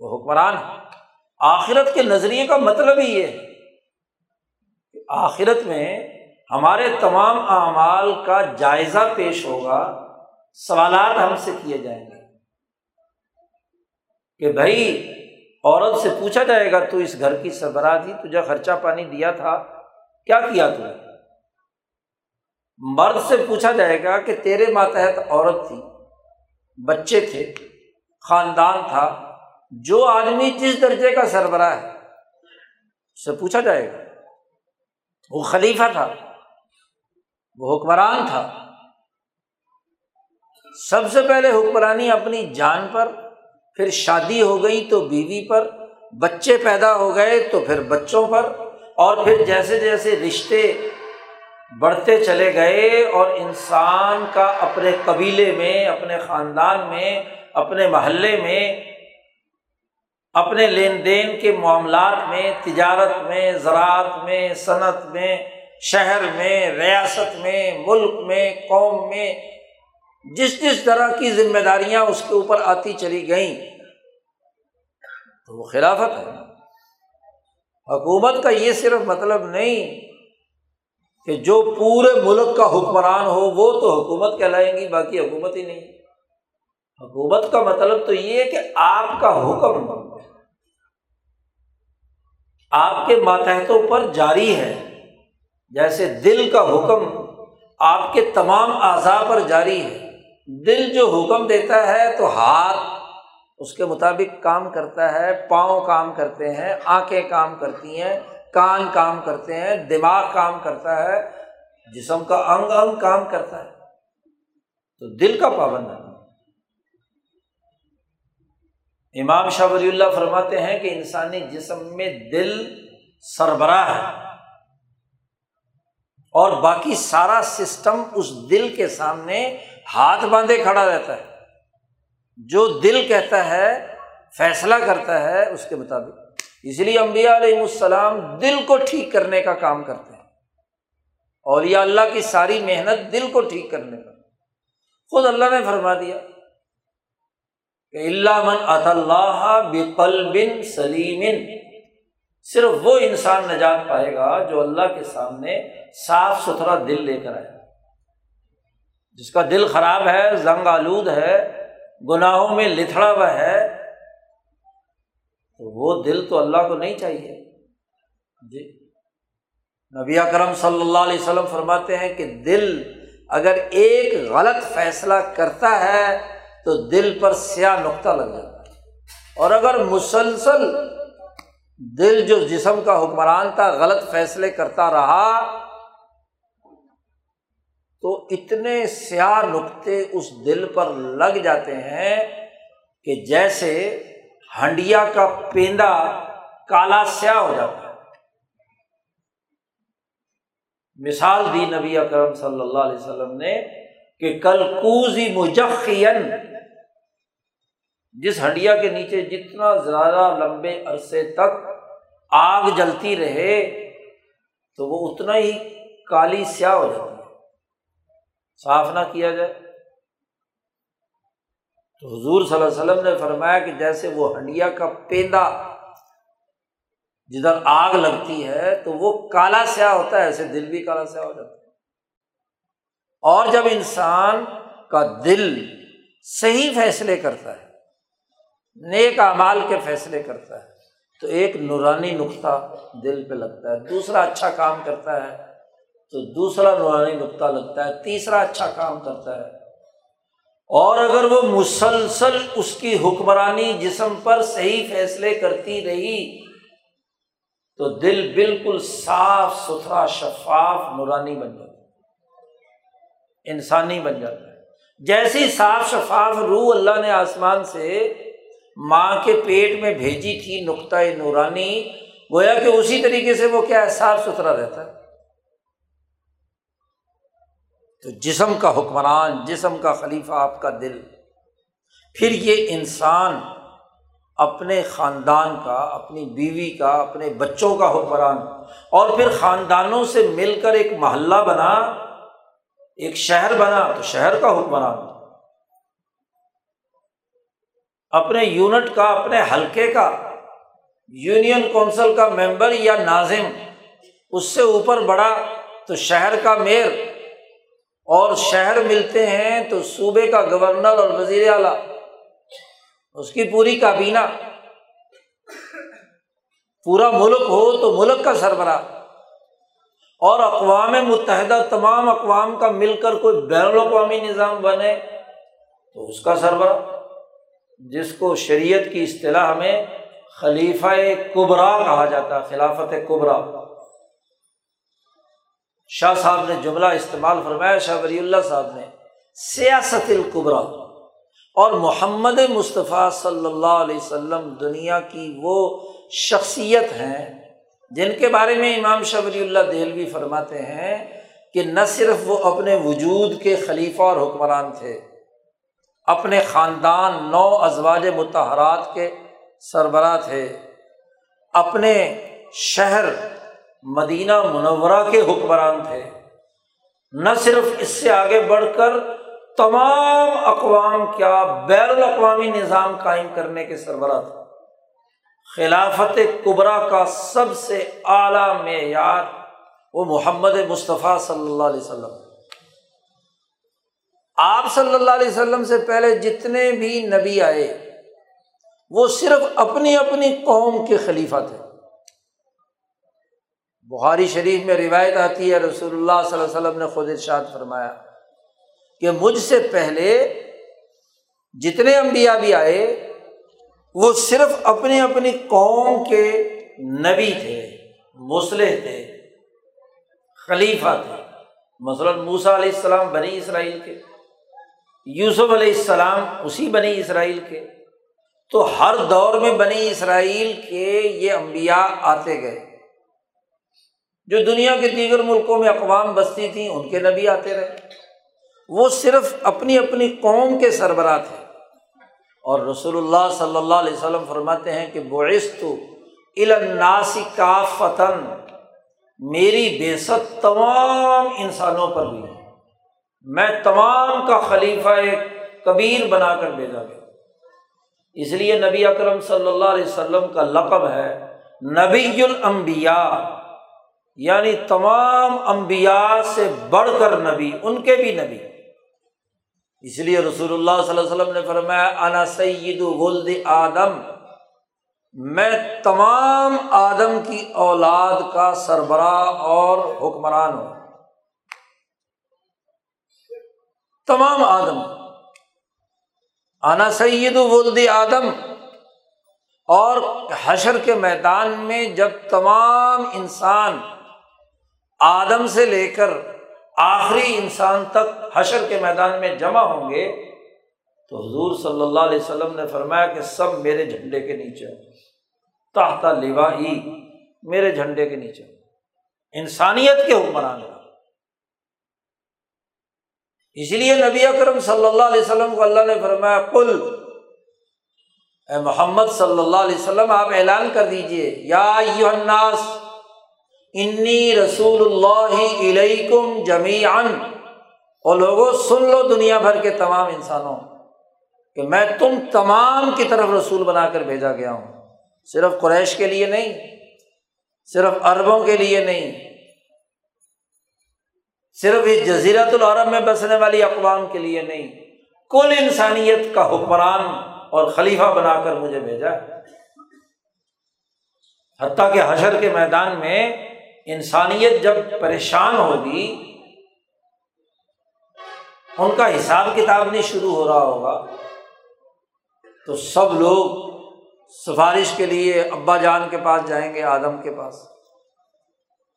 Speaker 1: وہ حکمران آخرت کے نظریے کا مطلب ہی یہ ہے کہ آخرت میں ہمارے تمام اعمال کا جائزہ پیش ہوگا، سوالات ہم سے کیے جائیں گے۔ کہ بھائی، عورت سے پوچھا جائے گا، تو اس گھر کی سربراہ تھی تجھے خرچہ پانی دیا تھا، کیا کیا تو؟ مرد سے پوچھا جائے گا کہ تیرے ماتحت عورت تھی، بچے تھے، خاندان تھا جو آدمی جس درجے کا سربراہ ہے؟ اس سے پوچھا جائے گا۔ وہ خلیفہ تھا، وہ حکمران تھا۔ سب سے پہلے حکمرانی اپنی جان پر، پھر شادی ہو گئی تو بیوی پر، بچے پیدا ہو گئے تو پھر بچوں پر، اور پھر جیسے جیسے رشتے بڑھتے چلے گئے اور انسان کا اپنے قبیلے میں، اپنے خاندان میں، اپنے محلے میں اپنے لین دین کے معاملات میں، تجارت میں، زراعت میں، صنعت میں، شہر میں، ریاست میں، ملک میں، قوم میں، جس جس طرح کی ذمہ داریاں اس کے اوپر آتی چلی گئیں، تو وہ خلافت ہے۔ حکومت کا یہ صرف مطلب نہیں کہ جو پورے ملک کا حکمران ہو، وہ تو حکومت کہلائیں گی، باقی حکومت ہی نہیں۔ حکومت کا مطلب تو یہ ہے کہ آپ کا حکم آپ کے ماتحتوں پر جاری ہے جیسے دل کا حکم آپ کے تمام اعضاء پر جاری ہے۔ دل جو حکم دیتا ہے تو ہاتھ اس کے مطابق کام کرتا ہے، پاؤں کام کرتے ہیں، آنکھیں کام کرتی ہیں، کان کام کرتے ہیں، دماغ کام کرتا ہے، جسم کا انگ انگ کام کرتا ہے۔ تو دل کا پابند ہے۔ امام شاہ ولی اللہ فرماتے ہیں کہ انسانی جسم میں دل سربراہ ہے اور باقی سارا سسٹم اس دل کے سامنے ہاتھ باندھے کھڑا رہتا ہے۔ جو دل کہتا ہے، فیصلہ کرتا ہے اس کے مطابق۔ اس لیے امبیا علیہ السلام دل کو ٹھیک کرنے کا کام کرتے ہیں۔ اور یہ اللہ کی ساری محنت دل کو ٹھیک کرنے کا خود اللہ نے فرما دیا۔ کہ اللہ من اللہ بقل بن سلیم صرف وہ انسان نجات پائے گا جو اللہ کے سامنے صاف ستھرا دل لے کر آئے۔ جس کا دل خراب ہے، زنگ آلود ہے، گناہوں میں لتھڑا ہوا ہے، تو وہ دل تو اللہ کو نہیں چاہیے۔ جی۔ نبی کرم صلی اللہ علیہ وسلم فرماتے ہیں کہ دل اگر ایک غلط فیصلہ کرتا ہے تو دل پر سیاہ نقطہ لگ جاتا ہے۔ اور اگر مسلسل دل جو جسم کا حکمران تھا، غلط فیصلے کرتا رہا، تو اتنے سیاہ نقطے اس دل پر لگ جاتے ہیں کہ جیسے ہنڈیا کا پیندا کالا سیاہ ہو جاتا ہے۔ مثال دی نبی اکرم صلی اللہ علیہ وسلم نے کہ کل کوزی مجخین جس ہنڈیا کے نیچے جتنا زیادہ لمبے عرصے تک آگ جلتی رہے تو وہ اتنا ہی کالی سیاہ ہو جاتی ہے۔ صاف نہ کیا جائے۔ تو حضور صلی اللہ علیہ وسلم نے فرمایا کہ جیسے وہ ہنڈیا کا پیندا جدھر آگ لگتی ہے تو وہ کالا سیاہ ہوتا ہے، ایسے دل بھی کالا سیاہ ہو جاتا ہے۔ اور جب انسان کا دل صحیح فیصلے کرتا ہے نیک اعمال کے فیصلے کرتا ہے۔ تو ایک نورانی نقطہ دل پہ لگتا ہے، دوسرا اچھا کام کرتا ہے، تو دوسرا نورانی نقطہ لگتا ہے، تیسرا اچھا کام کرتا ہے۔ اور اگر وہ مسلسل اس کی حکمرانی جسم پر صحیح فیصلے کرتی رہی، تو دل بالکل صاف ستھرا شفاف نورانی بن جاتا ہے، انسانی بن جاتا ہے۔ جیسی صاف شفاف روح اللہ نے آسمان سے ماں کے پیٹ میں بھیجی تھی نقطۂ نورانی، گویا کہ اسی طریقے سے وہ کیا ہے، صاف ستھرا رہتا ہے۔ تو جسم کا حکمران، جسم کا خلیفہ آپ کا دل۔ پھر یہ انسان اپنے خاندان کا، اپنی بیوی کا، اپنے بچوں کا حکمران، اور پھر خاندانوں سے مل کر ایک محلہ بنا، ایک شہر بنا، تو شہر کا حکمران۔ اپنے یونٹ کا، اپنے حلقے کا، یونین کونسل کا ممبر یا ناظم، اس سے اوپر بڑا تو شہر کا میئر اور شہر ملتے ہیں تو صوبے کا گورنر اور وزیر اعلیٰ۔ اس کی پوری کابینہ۔ پورا ملک ہو تو ملک کا سربراہ۔ اور اقوام متحدہ، تمام اقوام کا مل کر کوئی بین الاقوامی نظام بنے تو اس کا سربراہ۔ جس کو شریعت کی اصطلاح میں خلیفہ کبرا کہا جاتا ہے، خلافت کبرا۔ شاہ صاحب نے جملہ استعمال فرمایا، شاہ ولی اللہ صاحب نے، سیاست القبرا اور محمد مصطفیٰ صلی اللہ علیہ وسلم دنیا کی وہ شخصیت ہیں جن کے بارے میں امام شاہ ولی اللہ دہلوی فرماتے ہیں کہ نہ صرف وہ اپنے وجود کے خلیفہ اور حکمران تھے اپنے خاندان نو ازواج متحرات کے سربراہ تھے۔ اپنے شہر مدینہ منورہ کے حکمران تھے۔ نہ صرف اس سے آگے بڑھ کر تمام اقوام کیا بین الاقوامی نظام قائم کرنے کے سربراہ تھے۔ خلافت قبرا کا سب سے اعلیٰ معیار وہ محمد مصطفیٰ صلی اللہ علیہ وسلم۔ آپ صلی اللہ علیہ وسلم سے پہلے جتنے بھی نبی آئے، وہ صرف اپنی اپنی قوم کے خلیفہ تھے۔ بخاری شریف میں روایت آتی ہے، رسول اللہ صلی اللہ علیہ وسلم نے خود ارشاد فرمایا کہ مجھ سے پہلے جتنے انبیاء بھی آئے، وہ صرف اپنی اپنی قوم کے نبی تھے، مسلح تھے، خلیفہ تھے۔ مثلاً موسا علیہ السلام بنی اسرائیل کے۔ یوسف علیہ السلام اسی بنی اسرائیل کے۔ تو ہر دور میں بنی اسرائیل کے یہ امبیا آتے گئے۔ جو دنیا کے دیگر ملکوں میں اقوام بستی تھیں، ان کے نبی آتے رہے۔ وہ صرف اپنی اپنی قوم کے سربراہ تھے۔ اور رسول اللہ صلی اللہ علیہ وسلم فرماتے ہیں کہ بوئست الناسی کا فتن میری بے ست تمام انسانوں پر ہوئی۔ میں تمام کا خلیفہ کبیر بنا کر بھیجا گیا۔ اس لیے نبی اکرم صلی اللہ علیہ وسلم کا لقب ہے نبی المبیا یعنی تمام امبیا سے بڑھ کر نبی، ان کے بھی نبی۔ اس لیے رسول اللہ صلی اللہ علیہ وسلم نے فرمایا، انا سید ولد آدم میں تمام آدم کی اولاد کا سربراہ اور حکمران ہوں۔ تمام آدم۔ آنا سید ولد آدم۔ اور حشر کے میدان میں جب تمام انسان آدم سے لے کر آخری انسان تک حشر کے میدان میں جمع ہوں گے، تو حضور صلی اللہ علیہ وسلم نے فرمایا کہ سب میرے جھنڈے کے نیچے تحت لوائی میرے جھنڈے کے نیچے انسانیت کے حکمران اس لیے نبی اکرم صلی اللہ علیہ وسلم کو اللہ نے فرمایا کل اے محمد صلی اللہ علیہ وسلم، آپ اعلان کر دیجیے یا الناس، انی رسول اللہ علیکم جمی اور لوگوں سن لو دنیا بھر کے تمام انسانوں کہ میں تم تمام کی طرف رسول بنا کر بھیجا گیا ہوں۔ صرف قریش کے لیے نہیں، صرف عربوں کے لیے نہیں صرف اس جزیرت العرب میں بسنے والی اقوام کے لیے نہیں، کل انسانیت کا حکمران اور خلیفہ بنا کر مجھے بھیجا حتیٰ کہ حشر کے میدان میں انسانیت جب پریشان ہوگی، ان کا حساب کتاب نہیں شروع ہو رہا ہوگا۔ تو سب لوگ سفارش کے لیے ابا جان کے پاس جائیں گے، آدم کے پاس۔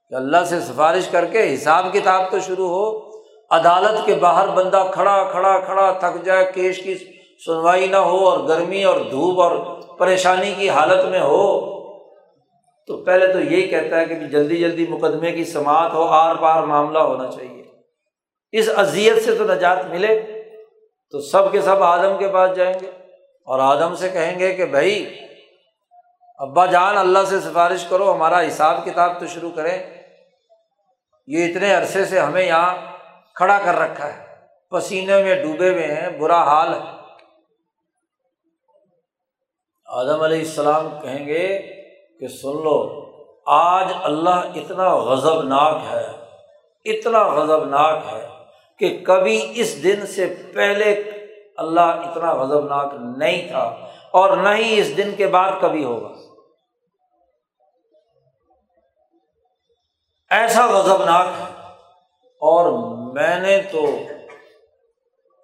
Speaker 1: کہ اللہ سے سفارش کر کے حساب کتاب تو شروع ہو، عدالت کے باہر بندہ کھڑا کھڑا کھڑا تھک جائے، کیش کی سنوائی نہ ہو اور گرمی اور دھوپ اور پریشانی کی حالت میں ہو۔ تو پہلے تو یہی کہتا ہے کہ جلدی جلدی مقدمے کی سماعت ہو، آر پار معاملہ ہونا چاہیے۔ اس اذیت سے تو نجات ملے، تو سب کے سب آدم کے پاس جائیں گے۔ اور آدم سے کہیں گے کہ بھائی، ابا جان، اللہ سے سفارش کرو، ہمارا حساب کتاب تو شروع کریں۔ یہ اتنے عرصے سے ہمیں یہاں کھڑا کر رکھا ہے۔ پسینے میں ڈوبے ہوئے ہیں، برا حال ہے۔ آدم علیہ السلام کہیں گے کہ سن لو، آج اللہ اتنا غضب ناک ہے، اتنا غضب ناک ہے کہ کبھی اس دن سے پہلے اللہ اتنا غضب ناک نہیں تھا اور نہ ہی اس دن کے بعد کبھی ہوگا۔ ایسا غضب ناک ہے اور میں نے تو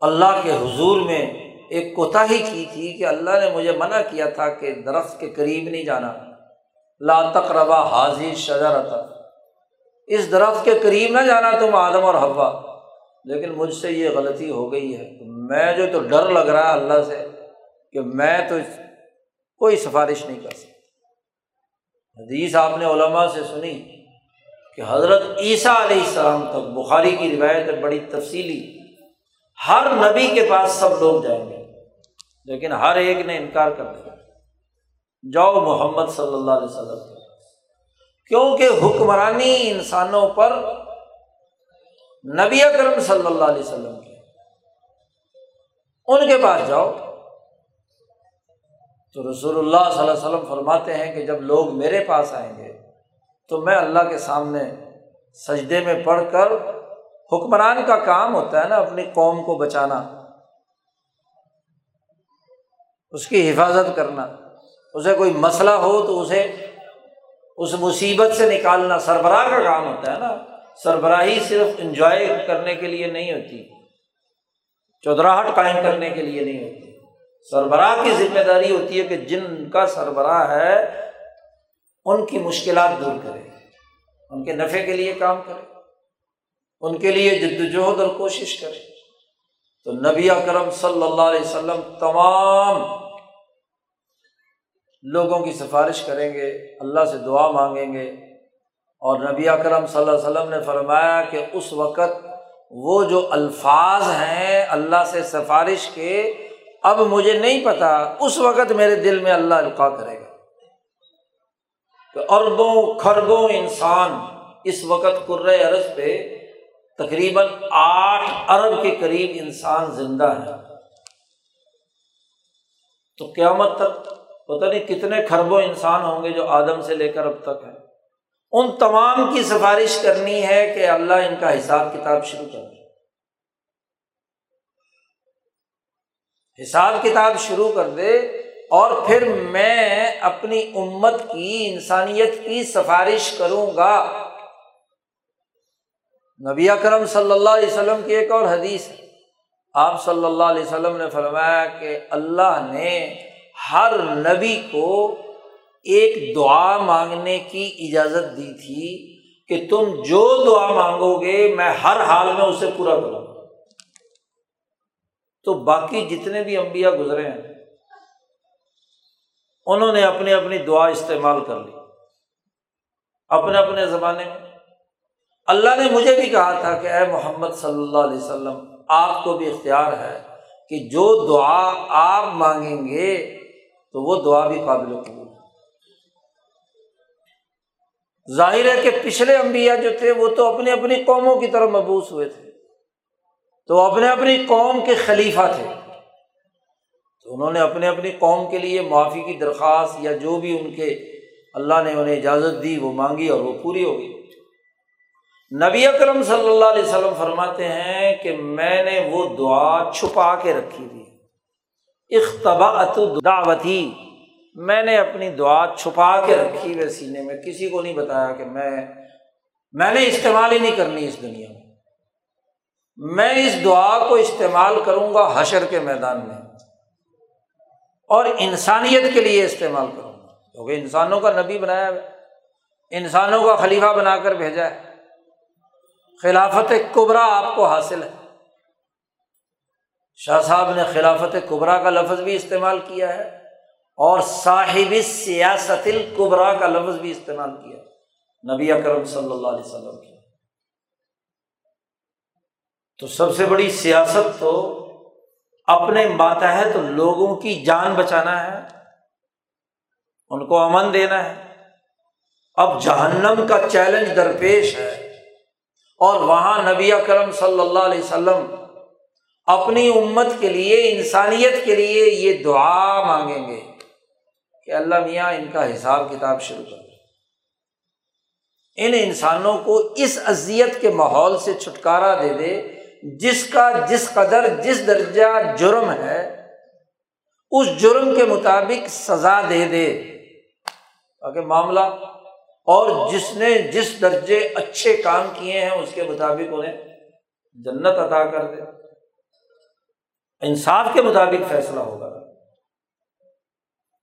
Speaker 1: اللہ کے حضور میں ایک کوتا ہی کی تھی کہ اللہ نے مجھے منع کیا تھا کہ درخت کے قریب نہیں جانا۔ لا تقربا حاضی شجرتا۔ اس درخت کے قریب نہ جانا تم آدم اور ہوا لیکن مجھ سے یہ غلطی ہو گئی ہے۔ میں جو تو ڈر لگ رہا ہے اللہ سے کہ میں تو کوئی سفارش نہیں کر سکتا۔ حدیث آپ نے علماء سے سنی۔ کہ حضرت عیسیٰ علیہ السلام تک بخاری کی روایت ہے، بڑی تفصیلی۔ ہر نبی کے پاس سب لوگ جائیں گے، لیکن ہر ایک نے انکار کر دیا۔ جاؤ محمد صلی اللہ علیہ وسلم کیونکہ حکمرانی انسانوں پر نبی اکرم صلی اللہ علیہ وسلم کے۔ ان کے پاس جاؤ۔ تو رسول اللہ صلی اللہ علیہ وسلم فرماتے ہیں کہ جب لوگ میرے پاس آئیں گے تو میں اللہ کے سامنے سجدے میں پڑھ کر حکمران کا کام ہوتا ہے نا، اپنی قوم کو بچانا، اس کی حفاظت کرنا۔ اسے کوئی مسئلہ ہو تو اسے اس مصیبت سے نکالنا سربراہ کا کام ہوتا ہے نا۔ سربراہی صرف انجوائے کرنے کے لیے نہیں ہوتی، چودراہٹ قائم کرنے کے لیے نہیں ہوتی۔ سربراہ کی ذمہ داری ہوتی ہے کہ جن کا سربراہ ہے ان کی مشکلات دور کرے۔ ان کے نفع کے لیے کام کرے۔ ان کے لیے جد وجہد اور کوشش کرے۔ تو نبی اکرم صلی اللہ علیہ وسلم تمام لوگوں کی سفارش کریں گے، اللہ سے دعا مانگیں گے۔ اور نبی اکرم صلی اللہ علیہ وسلم نے فرمایا کہ اس وقت وہ جو الفاظ ہیں اللہ سے سفارش کے، اب مجھے نہیں پتا، اس وقت میرے دل میں اللہ القاع کرے گا۔ کہ اربوں کھربوں انسان اس وقت عرض پہ تقریباً آٹھ ارب کے قریب انسان زندہ ہے۔ تو قیامت تک پتہ نہیں کتنے کھربوں انسان ہوں گے جو آدم سے لے کر اب تک ہے ان تمام کی سفارش کرنی ہے کہ اللہ ان کا حساب کتاب شروع کر دے۔ حساب کتاب شروع کر دے اور پھر میں اپنی امت کی، انسانیت کی سفارش کروں گا۔ نبی اکرم صلی اللہ علیہ وسلم کی ایک اور حدیث ہے۔ آپ صلی اللہ علیہ وسلم نے فرمایا کہ اللہ نے ہر نبی کو ایک دعا مانگنے کی اجازت دی تھی کہ تم جو دعا مانگو گے، میں ہر حال میں اسے پورا کروں تو باقی جتنے بھی امبیا گزرے ہیں انہوں نے اپنی اپنی دعا استعمال کر لی۔ اپنے اپنے زمانے میں۔ اللہ نے مجھے بھی کہا تھا کہ اے محمد صلی اللہ علیہ وسلم، آپ کو بھی اختیار ہے کہ جو دعا آپ مانگیں گے، تو وہ دعا بھی قابل قبول ظاہر ہے کہ پچھلے انبیاء جو تھے، وہ تو اپنی اپنی قوموں کی طرف مبوس ہوئے تھے۔ تو اپنے اپنی قوم کے خلیفہ تھے۔ تو انہوں نے اپنے اپنی قوم کے لیے معافی کی درخواست یا جو بھی ان کے اللہ نے انہیں اجازت دی وہ مانگی اور وہ پوری ہو گئی۔ نبی اکرم صلی اللہ علیہ وسلم فرماتے ہیں کہ میں نے وہ دعا چھپا کے رکھی تھی۔ اختبا دعوتی، میں نے اپنی دعا چھپا کے رکھی ہوئے سینے میں، کسی کو نہیں بتایا کہ میں میں نے استعمال ہی نہیں کرنی اس دنیا میں۔ میں اس دعا کو استعمال کروں گا حشر کے میدان میں۔ اور انسانیت کے لیے استعمال کروں گا۔ کیونکہ انسانوں کا نبی بنایا ہے۔ انسانوں کا خلیفہ بنا کر بھیجا ہے۔ خلافت قبرا آپ کو حاصل ہے۔ شاہ صاحب نے خلافت قبرا کا لفظ بھی استعمال کیا ہے اور صاحب سیاست القبرا کا لفظ بھی استعمال کیا نبی اکرم صلی اللہ علیہ وسلم کی تو سب سے بڑی سیاست تو اپنے ماتحت لوگوں کی جان بچانا ہے، ان کو امن دینا ہے۔ اب جہنم کا چیلنج درپیش ہے اور وہاں نبی کرم صلی اللہ علیہ وسلم اپنی امت کے لیے، انسانیت کے لیے یہ دعا مانگیں گے کہ اللہ میاں ان کا حساب کتاب شروع کر ان انسانوں کو اس اذیت کے ماحول سے چھٹکارا دے دے جس کا جس قدر جس درجہ جرم ہے، اس جرم کے مطابق سزا دے دے۔ تاکہ معاملہ اور جس نے جس درجے اچھے کام کیے ہیں، اس کے مطابق انہیں جنت ادا کر دے۔ انصاف کے مطابق فیصلہ ہوگا۔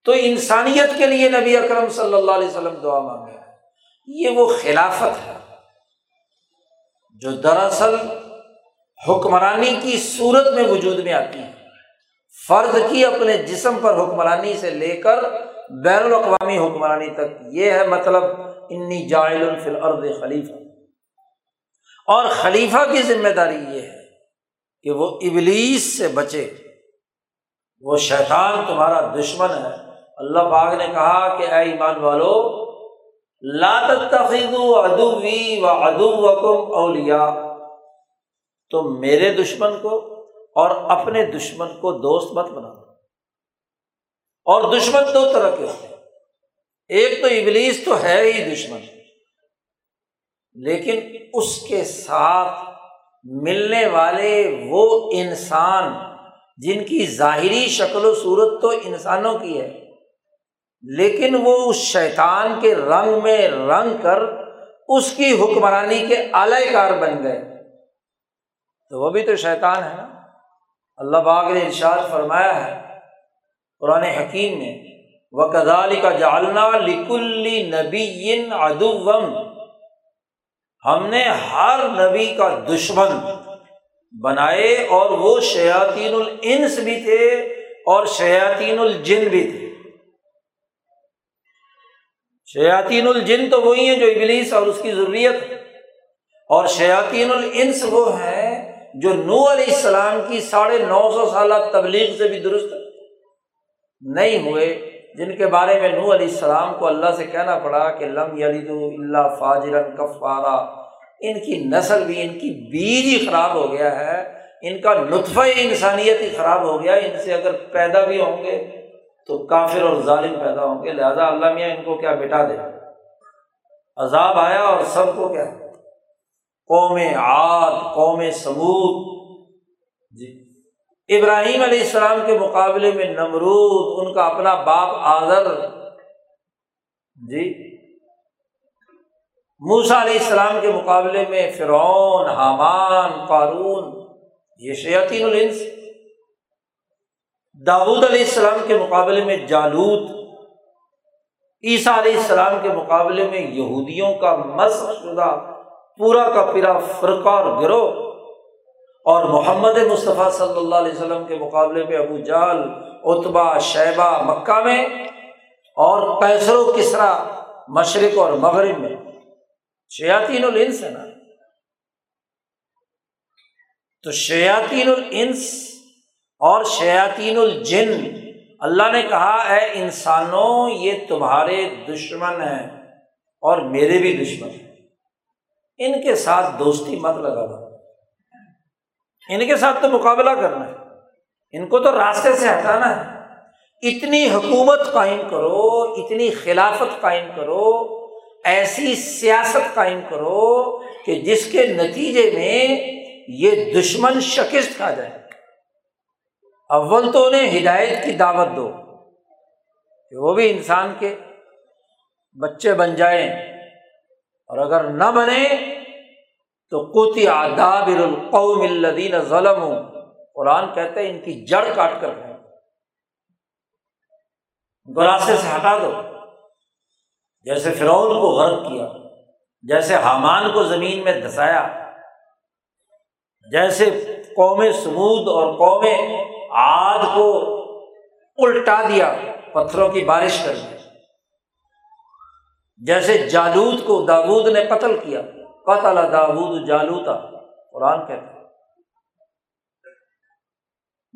Speaker 1: تو انسانیت کے لیے نبی اکرم صلی اللہ علیہ وسلم دعا مانگے۔ یہ وہ خلافت ہے جو دراصل حکمرانی کی صورت میں وجود میں آتی ہے فرد کی اپنے جسم پر حکمرانی سے لے کر بین الاقوامی حکمرانی تک یہ ہے مطلب انی جائل فل ارد خلیفہ۔ اور خلیفہ کی ذمہ داری یہ ہے کہ وہ ابلیس سے بچے۔ وہ شیطان تمہارا دشمن ہے۔ اللہ باغ نے کہا کہ اے ایمان والو لات ادوی و ادو وکم اولیا تو میرے دشمن کو اور اپنے دشمن کو دوست مت بنا اور دشمن دو طرح کے ہوتے ہیں۔ ایک تو ابلیس تو ہے ہی دشمن۔ لیکن اس کے ساتھ ملنے والے وہ انسان جن کی ظاہری شکل و صورت تو انسانوں کی ہے، لیکن وہ اس شیطان کے رنگ میں رنگ کر اس کی حکمرانی کے اعلی کار بن گئے۔ تو وہ بھی تو شیطان ہے نا۔ اللہ باغ نے ارشاد فرمایا ہے قرآن حکیم میں وہ کدالی کا جالنا لکلی نبی ادوم ہم نے ہر نبی کا دشمن بنائے اور وہ شیاطین الانس بھی تھے اور شیاطین الجن بھی تھے۔ شیاطین الجن تو وہی ہیں جو ابلیس اور اس کی ضروریت ہے اور شیاطین الانس وہ ہیں جو نو علیہ السلام کی ساڑھے نو سو سالہ تبلیغ سے بھی درست نہیں ہوئے، جن کے بارے میں نو علیہ السلام کو اللہ سے کہنا پڑا کہ لم یلید اللہ فاجرن کفارا۔ ان کی نسل بھی ان کی بیج ہی خراب ہو گیا ہے، ان کا نطفہ انسانیت ہی خراب ہو گیا۔ ان سے اگر پیدا بھی ہوں گے تو کافر اور ظالم پیدا ہوں گے۔ لہٰذا اللہ میاں ان کو کیا بٹا دے؟ عذاب آیا اور سب کو کیا؟ قوم عاد، قوم سمود جی۔ ابراہیم علیہ السلام کے مقابلے میں نمرود، ان کا اپنا باپ آزر جی۔ موسا علیہ السلام کے مقابلے میں فرعون، حامان، قارون، یہ شیاطین الانس۔ داود علیہ السلام کے مقابلے میں جالود عیسیٰ علیہ السلام کے مقابلے میں یہودیوں کا شدہ پورا کا پورا فرقہ اور گروہ اور محمد مصطفیٰ صلی اللہ علیہ وسلم کے مقابلے میں ابو جال اتبا شیبہ، مکہ میں اور پیسر و کسرا، مشرق اور مغرب میں۔ شیاطین الانس ہے نا۔ تو شیاطین الانس اور شیاطین الجن، اللہ نے کہا، اے انسانوں، یہ تمہارے دشمن ہیں اور میرے بھی دشمن ہیں۔ ان کے ساتھ دوستی مت لگا ان کے ساتھ تو مقابلہ کرنا ہے۔ ان کو تو راستے سے ہٹانا ہے۔ اتنی حکومت قائم کرو، اتنی خلافت قائم کرو، ایسی سیاست قائم کرو کہ جس کے نتیجے میں یہ دشمن شکست کھا جائے۔ اول تو انہیں ہدایت کی دعوت دو کہ وہ بھی انسان کے بچے بن جائیں۔ اور اگر نہ بنے تو کوتی آدابر القوم الدین ظلم قرآن کہتے ہیں ان کی جڑ کاٹ کر پھینک گراسے سے ہٹا دو۔ جیسے فرعون کو غرق کیا، جیسے حامان کو زمین میں دسایا جیسے قوم سمود اور قوم آج کو الٹا دیا، پتھروں کی بارش کر دی۔ جیسے جالود کو داود نے قتل کیا، قتل داود جالوتا قرآن کہتے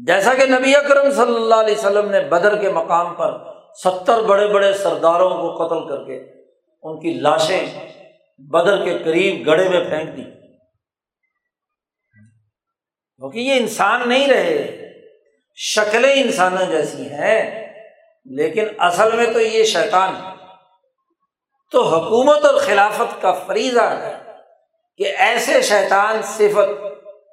Speaker 1: جیسا کہ نبی اکرم صلی اللہ علیہ وسلم نے بدر کے مقام پر ستر بڑے بڑے سرداروں کو قتل کر کے ان کی لاشیں بدر کے قریب گڑے میں پھینک دی۔ کیونکہ یہ انسان نہیں رہے، شکلیں انسانوں جیسی ہیں، لیکن اصل میں تو یہ شیطان ہے۔ تو حکومت اور خلافت کا فریضہ ہے کہ ایسے شیطان صفت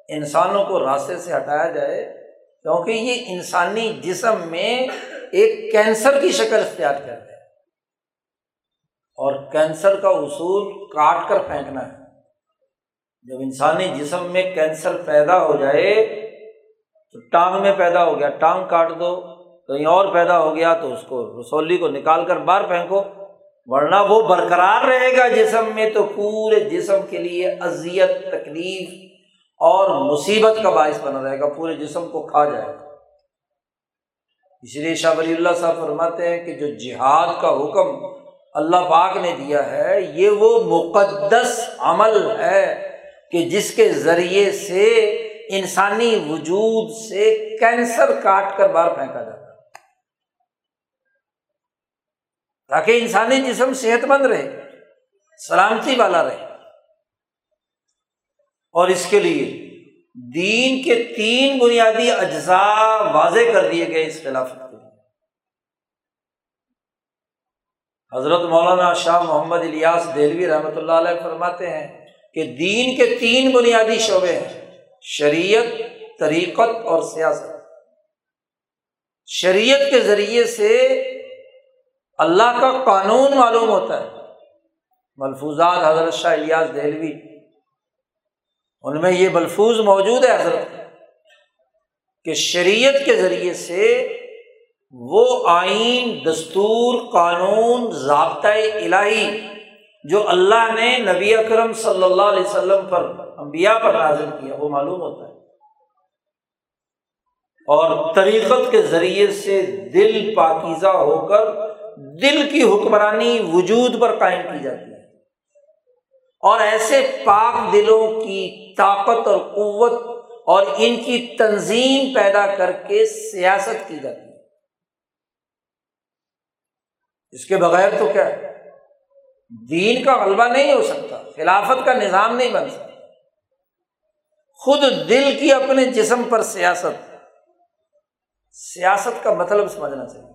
Speaker 1: انسانوں کو راستے سے ہٹایا جائے، کیونکہ یہ انسانی جسم میں ایک کینسر کی شکل اختیار کرتا ہے۔ اور کینسر کا اصول کاٹ کر پھینکنا ہے۔ جب انسانی جسم میں کینسر پیدا ہو جائے، تو ٹانگ میں پیدا ہو گیا۔ ٹانگ کاٹ دو، کہیں اور پیدا ہو گیا تو اس کو رسولی کو نکال کر باہر پھینکو۔ ورنہ وہ برقرار رہے گا جسم میں تو پورے جسم کے لیے اذیت، تکلیف اور مصیبت کا باعث بنا رہے گا، پورے جسم کو کھا جائے گا۔ اس لیے شاہ ولی اللہ صاحب فرماتے ہیں کہ جو جہاد کا حکم اللہ پاک نے دیا ہے، یہ وہ مقدس عمل ہے کہ جس کے ذریعے سے انسانی وجود سے کینسر کاٹ کر باہر پھینکا جاتا ہے۔ تاکہ انسانی جسم صحت مند رہے، سلامتی والا رہے۔ اور اس کے لیے دین کے تین بنیادی اجزاء واضح کر دیے گئے اس خلافت کے لیے حضرت مولانا شاہ محمد الیاس دہلوی رحمۃ اللہ علیہ فرماتے ہیں کہ دین کے تین بنیادی شعبے ہیں، شریعت، طریقت اور سیاست۔ شریعت کے ذریعے سے اللہ کا قانون معلوم ہوتا ہے۔ ملفوظات حضرت شاہ الیاس دہلوی، ان میں یہ ملفوظ موجود ہے حضرت، کہ شریعت کے ذریعے سے وہ آئین، دستور، قانون ضابطۂ الہی جو اللہ نے نبی اکرم صلی اللہ علیہ وسلم پر، انبیاء پر نازل کیا، وہ معلوم ہوتا ہے۔ اور طریقت کے ذریعے سے دل پاکیزہ ہو کر دل کی حکمرانی وجود پر قائم کی جاتی ہے۔ اور ایسے پاک دلوں کی طاقت اور قوت اور ان کی تنظیم پیدا کر کے سیاست کی جاتی ہے۔ اس کے بغیر تو کیا ہے؟ دین کا غلبہ نہیں ہو سکتا، خلافت کا نظام نہیں بن سکتا۔ خود دل کی اپنے جسم پر سیاست سیاست کا مطلب سمجھنا چاہیے۔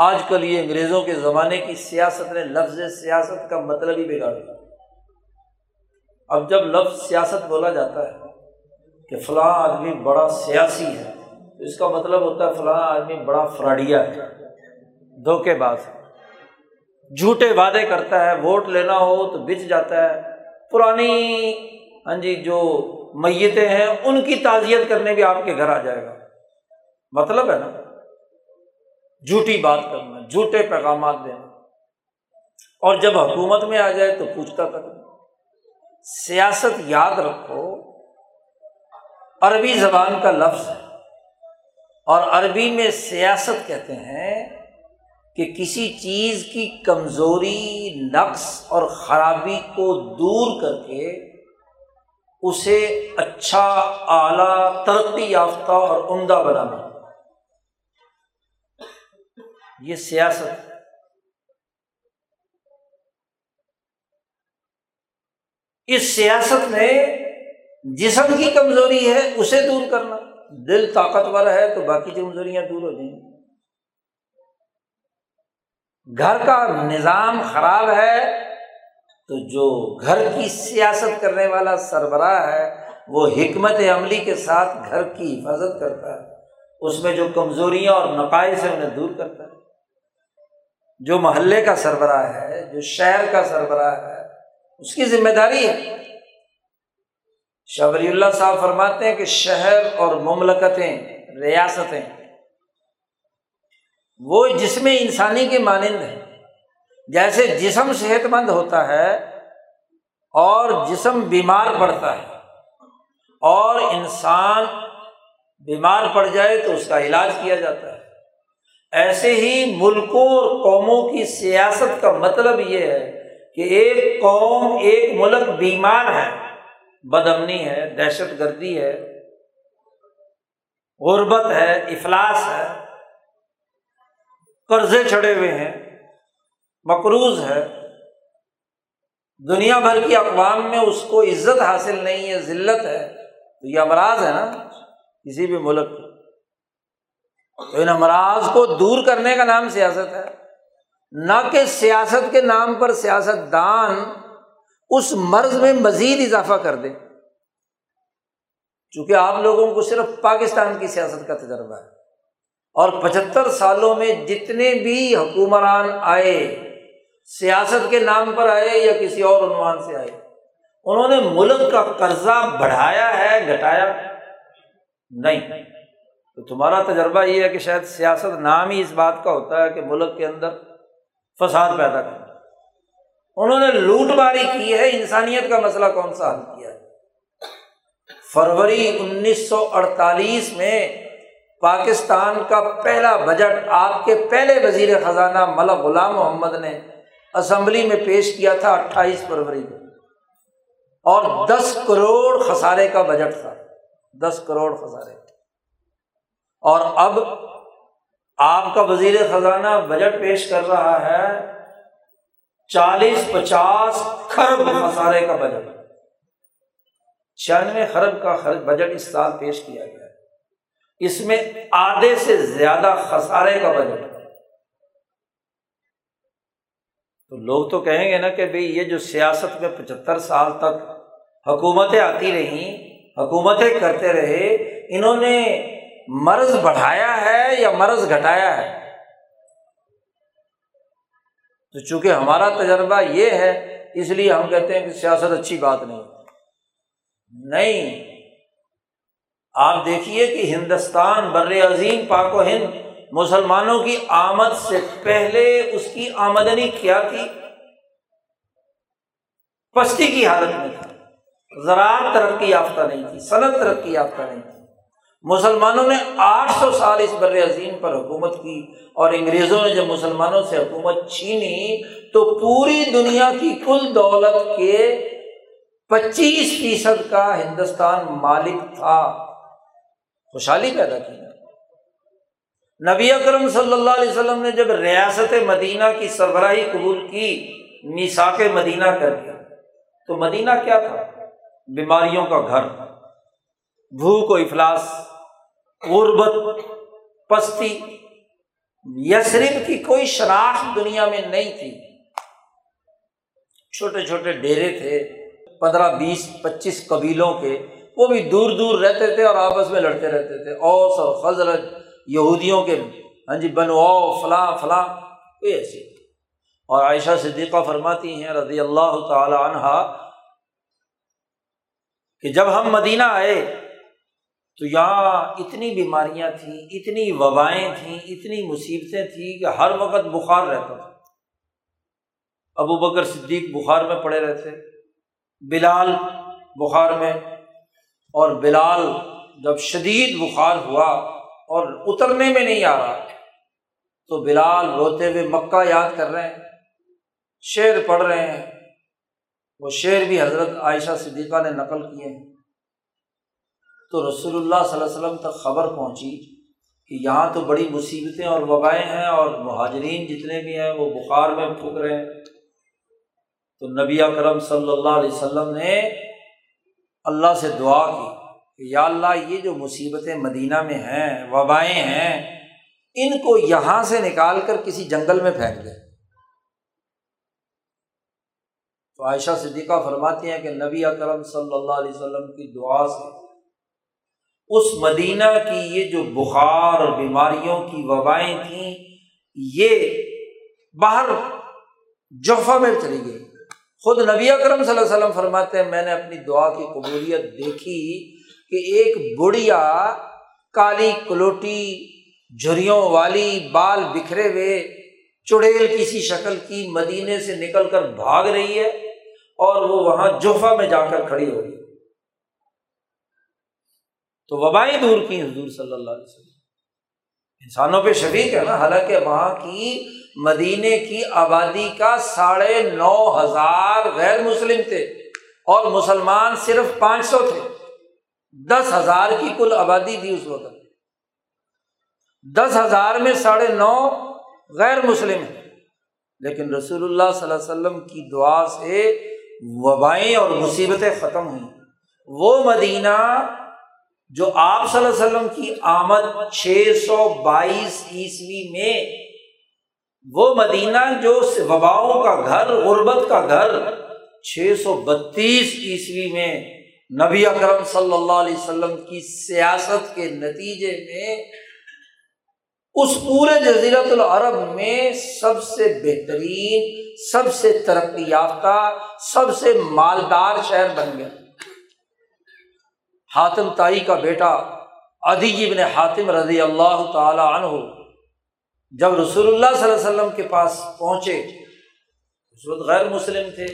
Speaker 1: آج کل یہ انگریزوں کے زمانے کی سیاست نے لفظ سیاست کا مطلب ہی بگاڑ دیا۔ اب جب لفظ سیاست بولا جاتا ہے کہ فلاں آدمی بڑا سیاسی ہے، تو اس کا مطلب ہوتا ہے فلاں آدمی بڑا فراڈیا ہے، دھوکے باز ہے۔ جھوٹے وعدے کرتا ہے، ووٹ لینا ہو تو بچ جاتا ہے۔ پرانی ہاں جی جو میتیں ہیں، ان کی تعزیت کرنے بھی آپ کے گھر آ جائے گا۔ مطلب ہے نا؟ جھوٹی بات کرنا، جھوٹے پیغامات دینا۔ اور جب حکومت میں آ جائے تو پوچھتا تک سیاست یاد رکھو، عربی زبان کا لفظ ہے۔ اور عربی میں سیاست کہتے ہیں کہ کسی چیز کی کمزوری، نقص اور خرابی کو دور کر کے اسے اچھا اعلیٰ، ترقی یافتہ اور عمدہ بنانا۔ یہ سیاست اس سیاست میں جسم کی کمزوری ہے، اسے دور کرنا۔ دل طاقتور ہے تو باقی کمزوریاں دور ہو جائیں۔ گی گھر کا نظام خراب ہے تو جو گھر کی سیاست کرنے والا سربراہ ہے، وہ حکمت عملی کے ساتھ گھر کی حفاظت کرتا ہے۔ اس میں جو کمزوریاں اور نقائص ہیں، انہیں دور کرتا ہے۔ جو محلے کا سربراہ ہے، جو شہر کا سربراہ ہے، اس کی ذمہ داری ہے۔ شبری اللہ صاحب فرماتے ہیں کہ شہر اور مملکتیں، ریاستیں، وہ جسم انسانی کے مانند ہیں۔ جیسے جسم صحت مند ہوتا ہے اور جسم بیمار پڑتا ہے۔ اور انسان بیمار پڑ جائے تو اس کا علاج کیا جاتا ہے۔ ایسے ہی ملکوں اور قوموں کی سیاست کا مطلب یہ ہے کہ ایک قوم، ایک ملک بیمار ہے بد امنی ہے، دہشت گردی ہے، غربت ہے، افلاس ہے، قرضے چڑھے ہوئے ہیں، مقروض ہے۔ دنیا بھر کی اقوام میں اس کو عزت حاصل نہیں ہے، ذلت ہے۔ تو یہ امراض ہے نا، کسی بھی ملک تو ان امراض کو دور کرنے کا نام سیاست ہے۔ نہ کہ سیاست کے نام پر سیاست دان اس مرض میں مزید اضافہ کر دے چونکہ آپ لوگوں کو صرف پاکستان کی سیاست کا تجربہ ہے۔ اور پچہتر سالوں میں جتنے بھی حکمران آئے، سیاست کے نام پر آئے یا کسی اور عنوان سے آئے، انہوں نے ملک کا قرضہ بڑھایا ہے، گھٹایا نہیں۔ تو تمہارا تجربہ یہ ہے کہ شاید سیاست نام ہی اس بات کا ہوتا ہے کہ ملک کے اندر فساد پیدا کرنا۔ انہوں نے لوٹ ماری کی ہے، انسانیت کا مسئلہ کون سا حل کیا ہے؟ فروری انیس سو اڑتالیس میں پاکستان کا پہلا بجٹ آپ کے پہلے وزیر خزانہ ملک غلام محمد نے اسمبلی میں پیش کیا تھا اٹھائیس فروری کو۔ اور دس کروڑ خسارے کا بجٹ تھا۔ دس کروڑ خسارے۔ اور اب آپ کا وزیر خزانہ بجٹ پیش کر رہا ہے چالیس پچاس خرب مسالے کا بجٹ۔ چھیانوے خرب کا بجٹ اس سال پیش کیا گیا۔ ہے اس میں آدھے سے زیادہ خسارے کا بجٹ۔ تو لوگ تو کہیں گے نا کہ بھائی یہ جو سیاست میں پچہتر سال تک حکومتیں آتی رہیں، حکومتیں کرتے رہے، انہوں نے مرض بڑھایا ہے یا مرض گھٹایا ہے؟ تو چونکہ ہمارا تجربہ یہ ہے، اس لیے ہم کہتے ہیں کہ سیاست اچھی بات نہیں۔ نہیں۔ آپ دیکھیے کہ ہندوستان بر عظیم پاک و ہند مسلمانوں کی آمد سے پہلے اس کی آمدنی کیا تھی؟ پستی کی حالت میں تھی زراعت ترقی یافتہ نہیں تھی، صنعت ترقی یافتہ نہیں تھی۔ مسلمانوں نے آٹھ سو سال اس بر عظیم پر حکومت کی اور انگریزوں نے جب مسلمانوں سے حکومت چھینی تو پوری دنیا کی کل دولت کے پچیس فیصد کا ہندوستان مالک تھا۔ خوشحالی پیدا کی۔ نبی اکرم صلی اللہ علیہ وسلم نے جب ریاست مدینہ کی سربراہی قبول کی میساک مدینہ کر دیا۔ تو مدینہ کیا تھا؟ بیماریوں کا گھر۔ تھا بھوک و افلاس، غربت، پستی یسرف کی کوئی شناخت دنیا میں نہیں تھی۔ چھوٹے چھوٹے ڈیرے تھے، پندرہ، بیس، پچیس قبیلوں کے۔ وہ بھی دور دور رہتے تھے اور آپس میں لڑتے رہتے تھے۔ اوس اور خزرت یہودیوں کے۔ ہاں جی بنو فلاں فلاں۔ کوئی ایسی۔ اور عائشہ صدیقہ فرماتی ہیں رضی اللہ تعالی عنہا کہ جب ہم مدینہ آئے تو یہاں اتنی بیماریاں تھیں، اتنی وبائیں تھیں، اتنی مصیبتیں تھیں کہ ہر وقت بخار رہتا تھا۔ ابو بکر صدیق بخار میں پڑے رہتے، بلال بخار میں، اور بلال جب شدید بخار ہوا اور اترنے میں نہیں آ رہا، تو بلال روتے ہوئے مکہ یاد کر رہے ہیں، شعر پڑھ رہے ہیں۔ وہ شعر بھی حضرت عائشہ صدیقہ نے نقل کیے ہیں۔ تو رسول اللہ صلی اللہ علیہ وسلم تک خبر پہنچی کہ یہاں تو بڑی مصیبتیں اور وبائیں ہیں اور مہاجرین جتنے بھی ہیں وہ بخار میں پھک رہے ہیں۔ تو نبی کرم صلی اللہ علیہ وسلم نے اللہ سے دعا کی کہ یا اللہ یہ جو مصیبتیں مدینہ میں ہیں، وبائیں ہیں، ان کو یہاں سے نکال کر کسی جنگل میں پھینک دیں۔ تو عائشہ صدیقہ فرماتی ہیں کہ نبی اکرم صلی اللہ علیہ وسلم کی دعا سے اس مدینہ کی یہ جو بخار اور بیماریوں کی وبائیں تھیں، یہ باہر جوفہ میں چلی گئی۔ خود نبی اکرم صلی اللہ علیہ وسلم فرماتے ہیں، میں نے اپنی دعا کی قبولیت دیکھی کہ ایک بڑھیا کالی کلوٹی جھریوں والی بال بکھرے ہوئے چڑیل کسی شکل کی مدینے سے نکل کر بھاگ رہی ہے اور وہ وہاں جوفا میں جا کر کھڑی ہو رہی ہے تو وبائیں دور کی حضور صلی اللہ علیہ وسلم۔ انسانوں پہ شفیق ہے نا، حالانکہ وہاں کی مدینے کی آبادی کا ساڑھے نو ہزار غیر مسلم تھے اور مسلمان صرف پانچ سو تھے۔ دس ہزار کی کل آبادی تھی اس وقت۔ دس ہزار میں ساڑھے نو غیر مسلم ہیں۔ لیکن رسول اللہ صلی اللہ علیہ وسلم کی دعا سے وبائیں اور مصیبتیں ختم ہوئیں۔ وہ مدینہ جو آپ صلی اللہ علیہ وسلم کی آمد چھ سو بائیس عیسوی میں، وہ مدینہ جو وباؤں کا گھر، غربت کا گھر چھ سو بتیس عیسوی میں نبی اکرم صلی اللہ علیہ وسلم کی سیاست کے نتیجے میں، اس پورے جزیرت العرب میں سب سے بہترین، سب سے ترقی یافتہ، سب سے مالدار شہر بن گیا۔ حاتم تائی کا بیٹا ادی ابن حاتم رضی اللہ تعالی عنہ جب رسول اللہ صلی اللہ علیہ وسلم کے پاس پہنچے، اس وقت غیر مسلم تھے،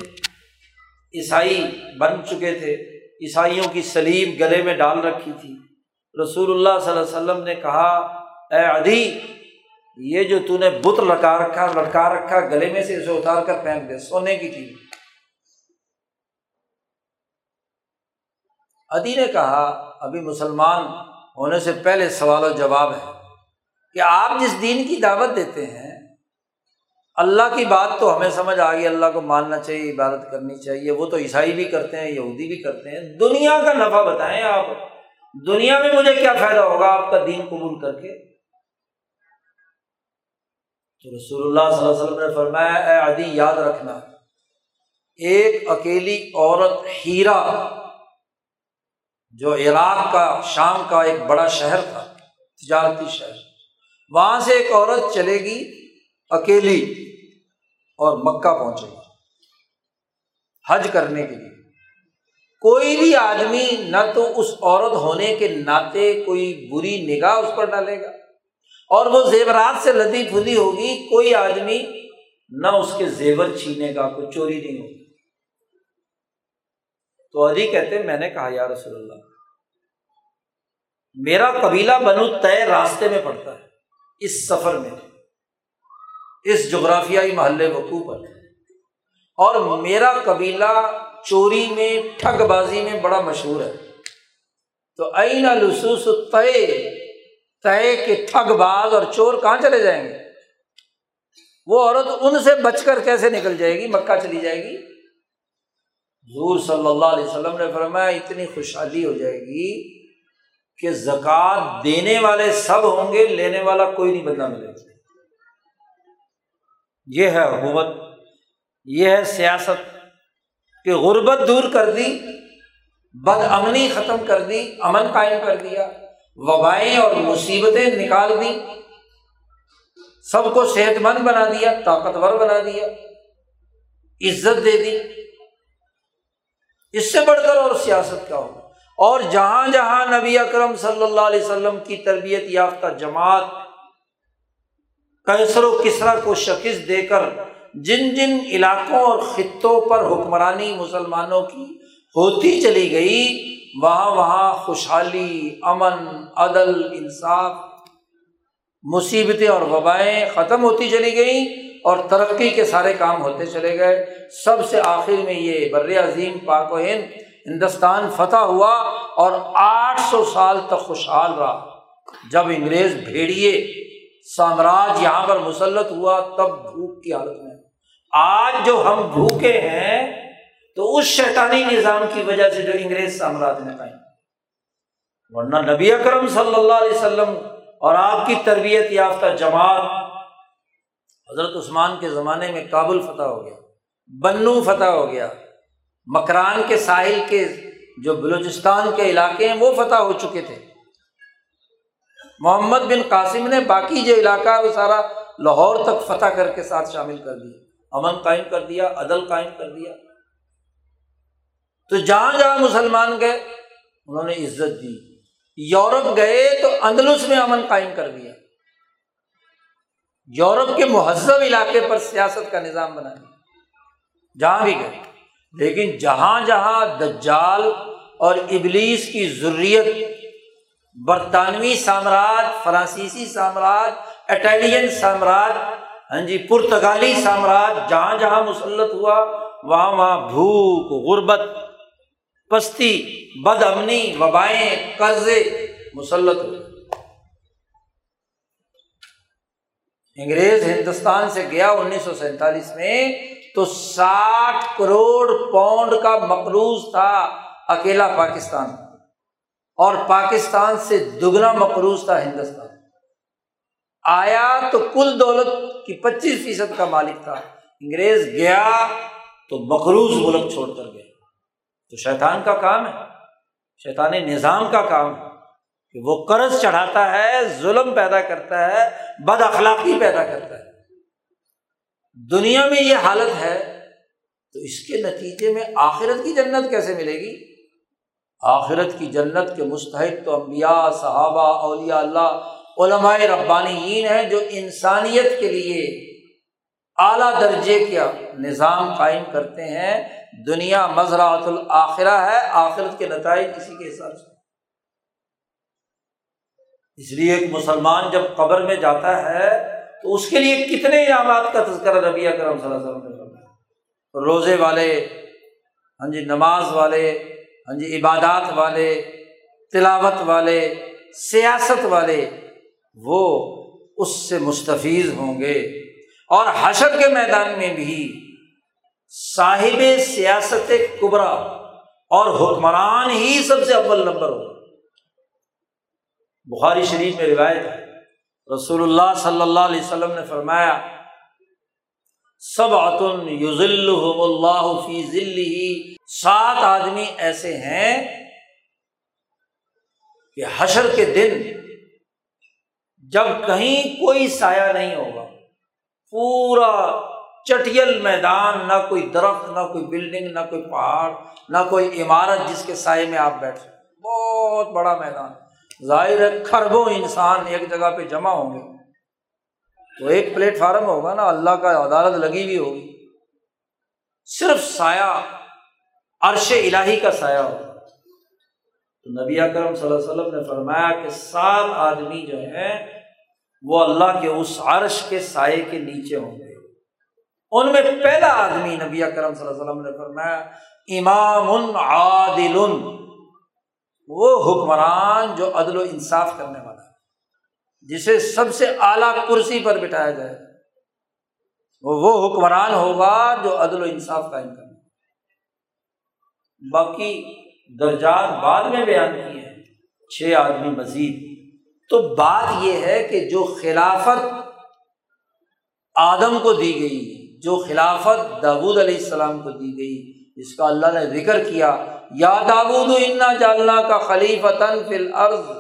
Speaker 1: عیسائی بن چکے تھے، عیسائیوں کی سلیب گلے میں ڈال رکھی تھی۔ رسول اللہ صلی اللہ علیہ وسلم نے کہا، اے ادھی یہ جو تو نے بت لٹکا رکھا لٹکا رکھا گلے میں سے، اسے اتار کر پھینک دے، سونے کی تھی ادی نے کہا، ابھی مسلمان ہونے سے پہلے سوال و جواب ہے کہ آپ جس دین کی دعوت دیتے ہیں، اللہ کی بات تو ہمیں سمجھ آ گئی، اللہ کو ماننا چاہیے، عبادت کرنی چاہیے، وہ تو عیسائی بھی کرتے ہیں، یہودی بھی کرتے ہیں۔ دنیا کا نفع بتائیں آپ، دنیا میں مجھے کیا فائدہ ہوگا آپ کا دین قبول کر کے؟ تو رسول اللہ صلی اللہ علیہ وسلم نے فرمایا، اے عدی، یاد رکھنا، ایک اکیلی عورت ہیرا جو عراق کا شام کا ایک بڑا شہر تھا، تجارتی شہر۔ وہاں سے ایک عورت چلے گی اکیلی اور مکہ پہنچے گی، حج کرنے کے لیے۔ کوئی بھی آدمی نہ تو اس عورت ہونے کے ناطے کوئی بری نگاہ اس پر ڈالے گا۔ اور وہ زیورات سے لدی پھلی ہوگی، کوئی آدمی نہ اس کے زیور چھینے کا کوئی چوری نہیں ہوگی۔ تو علی کہتے میں نے کہا، یا رسول اللہ، میرا قبیلہ بنو طے راستے میں پڑتا ہے، اس سفر میں، اس جغرافیائی محلے وقوع پر۔ اور میرا قبیلہ چوری میں، ٹھگ بازی میں بڑا مشہور ہے۔ تو عین لسوس طے طے کے ٹھگ باز اور چور کہاں چلے جائیں گے؟ وہ عورت ان سے بچ کر کیسے نکل جائے گی؟ مکہ چلی جائے گی؟ حضور صلی اللہ علیہ وسلم نے فرمایا، اتنی خوشحالی ہو جائے گی کہ زکوٰۃ دینے والے سب ہوں گے، لینے والا کوئی نہیں بندہ ملے گا۔ یہ ہے حکومت، یہ ہے سیاست کہ غربت دور کر دی، بد امنی ختم کر دی، امن قائم کر دیا، وبائیں اور مصیبتیں نکال دی، سب کو صحت مند بنا دیا، طاقتور بنا دیا، عزت دے دی۔ اس سے بڑھ کر اور سیاست کا ہو اور جہاں جہاں نبی اکرم صلی اللہ علیہ وسلم کی تربیت یافتہ جماعت کیسر و کسرا کو شکست دے کر جن جن علاقوں اور خطوں پر حکمرانی مسلمانوں کی ہوتی چلی گئی، وہاں وہاں خوشحالی، امن، عدل، انصاف، مصیبتیں اور وبائیں ختم ہوتی چلی گئیں۔ اور ترقی کے سارے کام ہوتے چلے گئے۔ سب سے آخر میں یہ بر عظیم پاک و ہند ہندوستان فتح ہوا اور آٹھ سو سال تک خوشحال رہا۔ جب انگریز بھیڑیے سامراج یہاں پر مسلط ہوا تب بھوک کی حالت میں۔ آج جو ہم بھوکے ہیں تو اس شیطانی نظام کی وجہ سے جو انگریز سامراج نے قائم ورنہ نبی اکرم صلی اللہ علیہ وسلم اور آپ کی تربیت یافتہ جماعت حضرت عثمان کے زمانے میں کابل فتح ہو گیا، بنو فتح ہو گیا، مکران کے ساحل کے جو بلوچستان کے علاقے ہیں وہ فتح ہو چکے تھے۔ محمد بن قاسم نے باقی جو علاقہ ہے وہ سارا لاہور تک فتح کر کے ساتھ شامل کر دیا، امن قائم کر دیا، عدل قائم کر دیا۔ تو جہاں جہاں مسلمان گئے، انہوں نے عزت دی۔ یورپ گئے تو اندلس میں امن قائم کر دیا۔ یورپ کے مہذب علاقے پر سیاست کا نظام بنا دیا۔ جہاں بھی گئے۔ لیکن جہاں جہاں دجال اور ابلیس کی ضروریت برطانوی سامراج، فرانسیسی سامراج اٹیلین سامراج ہاں جی پرتگالی سامراج، جہاں جہاں مسلط ہوا، وہاں وہاں بھوک، غربت، پستی، بد امنی، وبائیں، قرضے مسلط ہوئے۔ انگریز ہندوستان سے گیا انیس سو سینتالیس میں تو ساٹھ کروڑ پاؤنڈ کا مقروض تھا اکیلا پاکستان اور پاکستان سے دگنا مقروض تھا ہندوستان۔ آیا تو کل دولت کی پچیس فیصد کا مالک تھا۔ انگریز گیا تو مقروض ملک چھوڑ کر گیا۔ تو شیطان کا کام ہے، شیطانی نظام کا کام ہے۔ کہ وہ قرض چڑھاتا ہے، ظلم پیدا کرتا ہے، بد اخلاقی پیدا کرتا ہے۔ دنیا میں یہ حالت ہے، تو اس کے نتیجے میں آخرت کی جنت کیسے ملے گی؟ آخرت کی جنت کے مستحق تو امبیا صحابہ، اولیاء، اللہ، علماء ربانیین ہیں جو انسانیت کے لیے اعلیٰ درجے کا نظام قائم کرتے ہیں۔ دنیا مزرعۃ الآخرہ ہے، آخرت کے نتائج اسی کے حساب سے اس لیے ایک مسلمان جب قبر میں جاتا ہے تو اس کے لیے کتنے انعامات کا تذکرہ ربیہ کرم صلی اللہ علیہ وسلم نے روزے والے ہاں جی نماز والے ہاں جی عبادات والے، تلاوت والے، سیاست والے، وہ اس سے مستفیض ہوں گے۔ اور حشر کے میدان میں بھی صاحب سیاست قبرا اور حکمران ہی سب سے اول نمبر ہو بخاری شریف میں روایت ہے، رسول اللہ صلی اللہ علیہ وسلم نے فرمایا سب عطن یوزل اللہ فی ذلی سات آدمی ایسے ہیں کہ حشر کے دن جب کہیں کوئی سایہ نہیں ہوگا، پورا چٹیل میدان، نہ کوئی درخت، نہ کوئی بلڈنگ، نہ کوئی پہاڑ، نہ کوئی عمارت جس کے سائے میں آپ بیٹھے بہت بڑا میدان۔ ظاہر ہے کھربوں انسان ایک جگہ پہ جمع ہوں گے۔ تو ایک پلیٹ فارم ہوگا نا، اللہ کا عدالت لگی ہوئی ہوگی۔ صرف سایہ، عرش الہی کا سایہ ہوگا۔ تو نبی اکرم صلی اللہ علیہ وسلم نے فرمایا کہ سات آدمی جو ہیں، وہ اللہ کے اس عرش کے سائے کے نیچے ہوں گے۔ ان میں پہلا آدمی نبی اکرم صلی اللہ علیہ وسلم نے فرمایا، امام عادل وہ حکمران جو عدل و انصاف کرنے والا ہے، جسے سب سے اعلیٰ کرسی پر بٹھایا جائے، وہ وہ حکمران ہوگا جو عدل و انصاف قائم کرنا باقی درجات بعد میں بیان کیے ہیں، چھ آدمی مزید۔ تو بات یہ ہے کہ جو خلافت آدم کو دی گئی، جو خلافت داود علیہ السلام کو دی گئی جس کا اللہ نے ذکر کیا، یا داود، انا جالنا کا خلیف فل عرض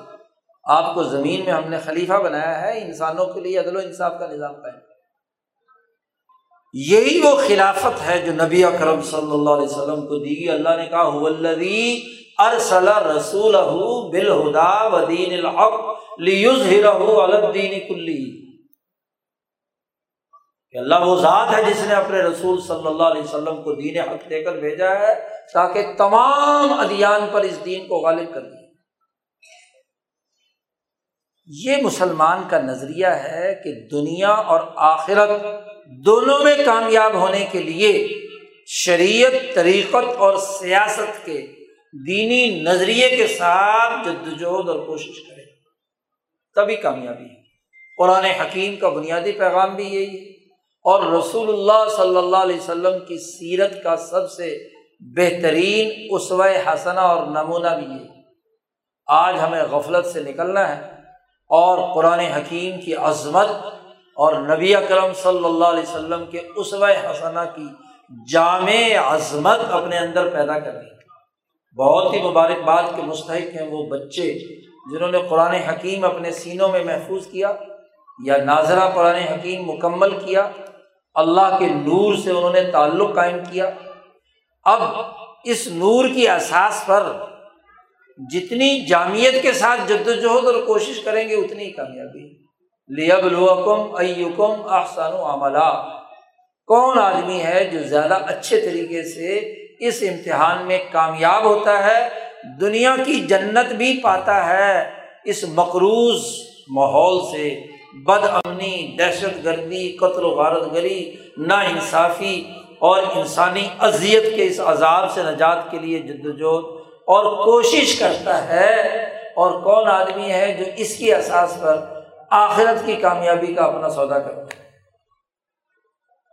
Speaker 1: آپ کو زمین میں ہم نے خلیفہ بنایا ہے، انسانوں کے لیے عدل و انصاف کا نظام قائم۔ یہی وہ خلافت ہے جو نبی اکرم صلی اللہ علیہ وسلم کو دی گئی۔ اللہ نے کہا ارسل رسول بالہدا ودین الحق لیظہرہ علی الدین کلی کہ اللہ وہ ذات ہے جس نے اپنے رسول صلی اللہ علیہ وسلم کو دین حق دے کر بھیجا ہے تاکہ تمام ادیان پر اس دین کو غالب کر دیا یہ مسلمان کا نظریہ ہے کہ دنیا اور آخرت دونوں میں کامیاب ہونے کے لیے شریعت، طریقت اور سیاست کے دینی نظریے کے ساتھ جدوجہد اور کوشش کرے۔ تبھی کامیابی ہے۔ قرآن حکیم کا بنیادی پیغام بھی یہی ہے۔ اور رسول اللہ صلی اللہ علیہ وسلم کی سیرت کا سب سے بہترین اسو حسنا اور نمونہ بھی ہے آج ہمیں غفلت سے نکلنا ہے اور قرآن حکیم کی عظمت اور نبی اکرم صلی اللہ علیہ وسلم کے اسو حسنا کی جامع عظمت اپنے اندر پیدا کرنی بہت ہی مبارکباد کے مستحق ہیں وہ بچے جنہوں نے قرآن حکیم اپنے سینوں میں محفوظ کیا یا ناظرہ قرآن حکیم مکمل کیا۔ اللہ کے نور سے انہوں نے تعلق قائم کیا۔ اب اس نور کی احساس پر جتنی جامعت کے ساتھ جدوجہد اور کوشش کریں گے، اتنی کامیابی۔ لیب الوکم ایکم احسان و عملہ کون آدمی ہے جو زیادہ اچھے طریقے سے اس امتحان میں کامیاب ہوتا ہے؟ دنیا کی جنت بھی پاتا ہے اس مقروض ماحول سے۔ بد امنی، دہشت گردی، قتل و غارت گری، نا انصافی اور انسانی اذیت کے اس عذاب سے نجات کے لیے جد وجہد اور کوشش کرتا ہے۔ اور کون آدمی ہے جو اس کی احساس پر آخرت کی کامیابی کا اپنا سودا کرتا ہے؟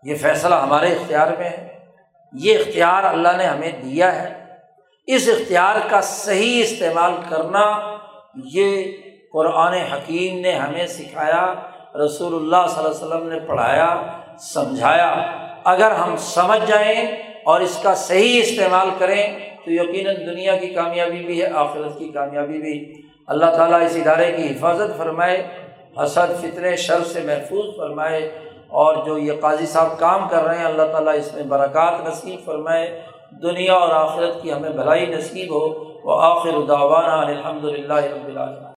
Speaker 1: یہ فیصلہ ہمارے اختیار میں ہے۔ یہ اختیار اللہ نے ہمیں دیا ہے۔ اس اختیار کا صحیح استعمال کرنا یہ قرآن حکیم نے ہمیں سکھایا، رسول اللہ صلی اللہ علیہ وسلم نے پڑھایا، سمجھایا۔ اگر ہم سمجھ جائیں اور اس کا صحیح استعمال کریں تو یقیناً دنیا کی کامیابی بھی ہے، آخرت کی کامیابی بھی۔ اللہ تعالیٰ اس ادارے کی حفاظت فرمائے، حسد فطر شر سے محفوظ فرمائے۔ اور جو یہ قاضی صاحب کام کر رہے ہیں، اللہ تعالیٰ اس میں برکات نصیب فرمائے۔ دنیا اور آخرت کی ہمیں بھلائی نصیب ہو۔ وہ آخر الحمد للہ رب العالمین۔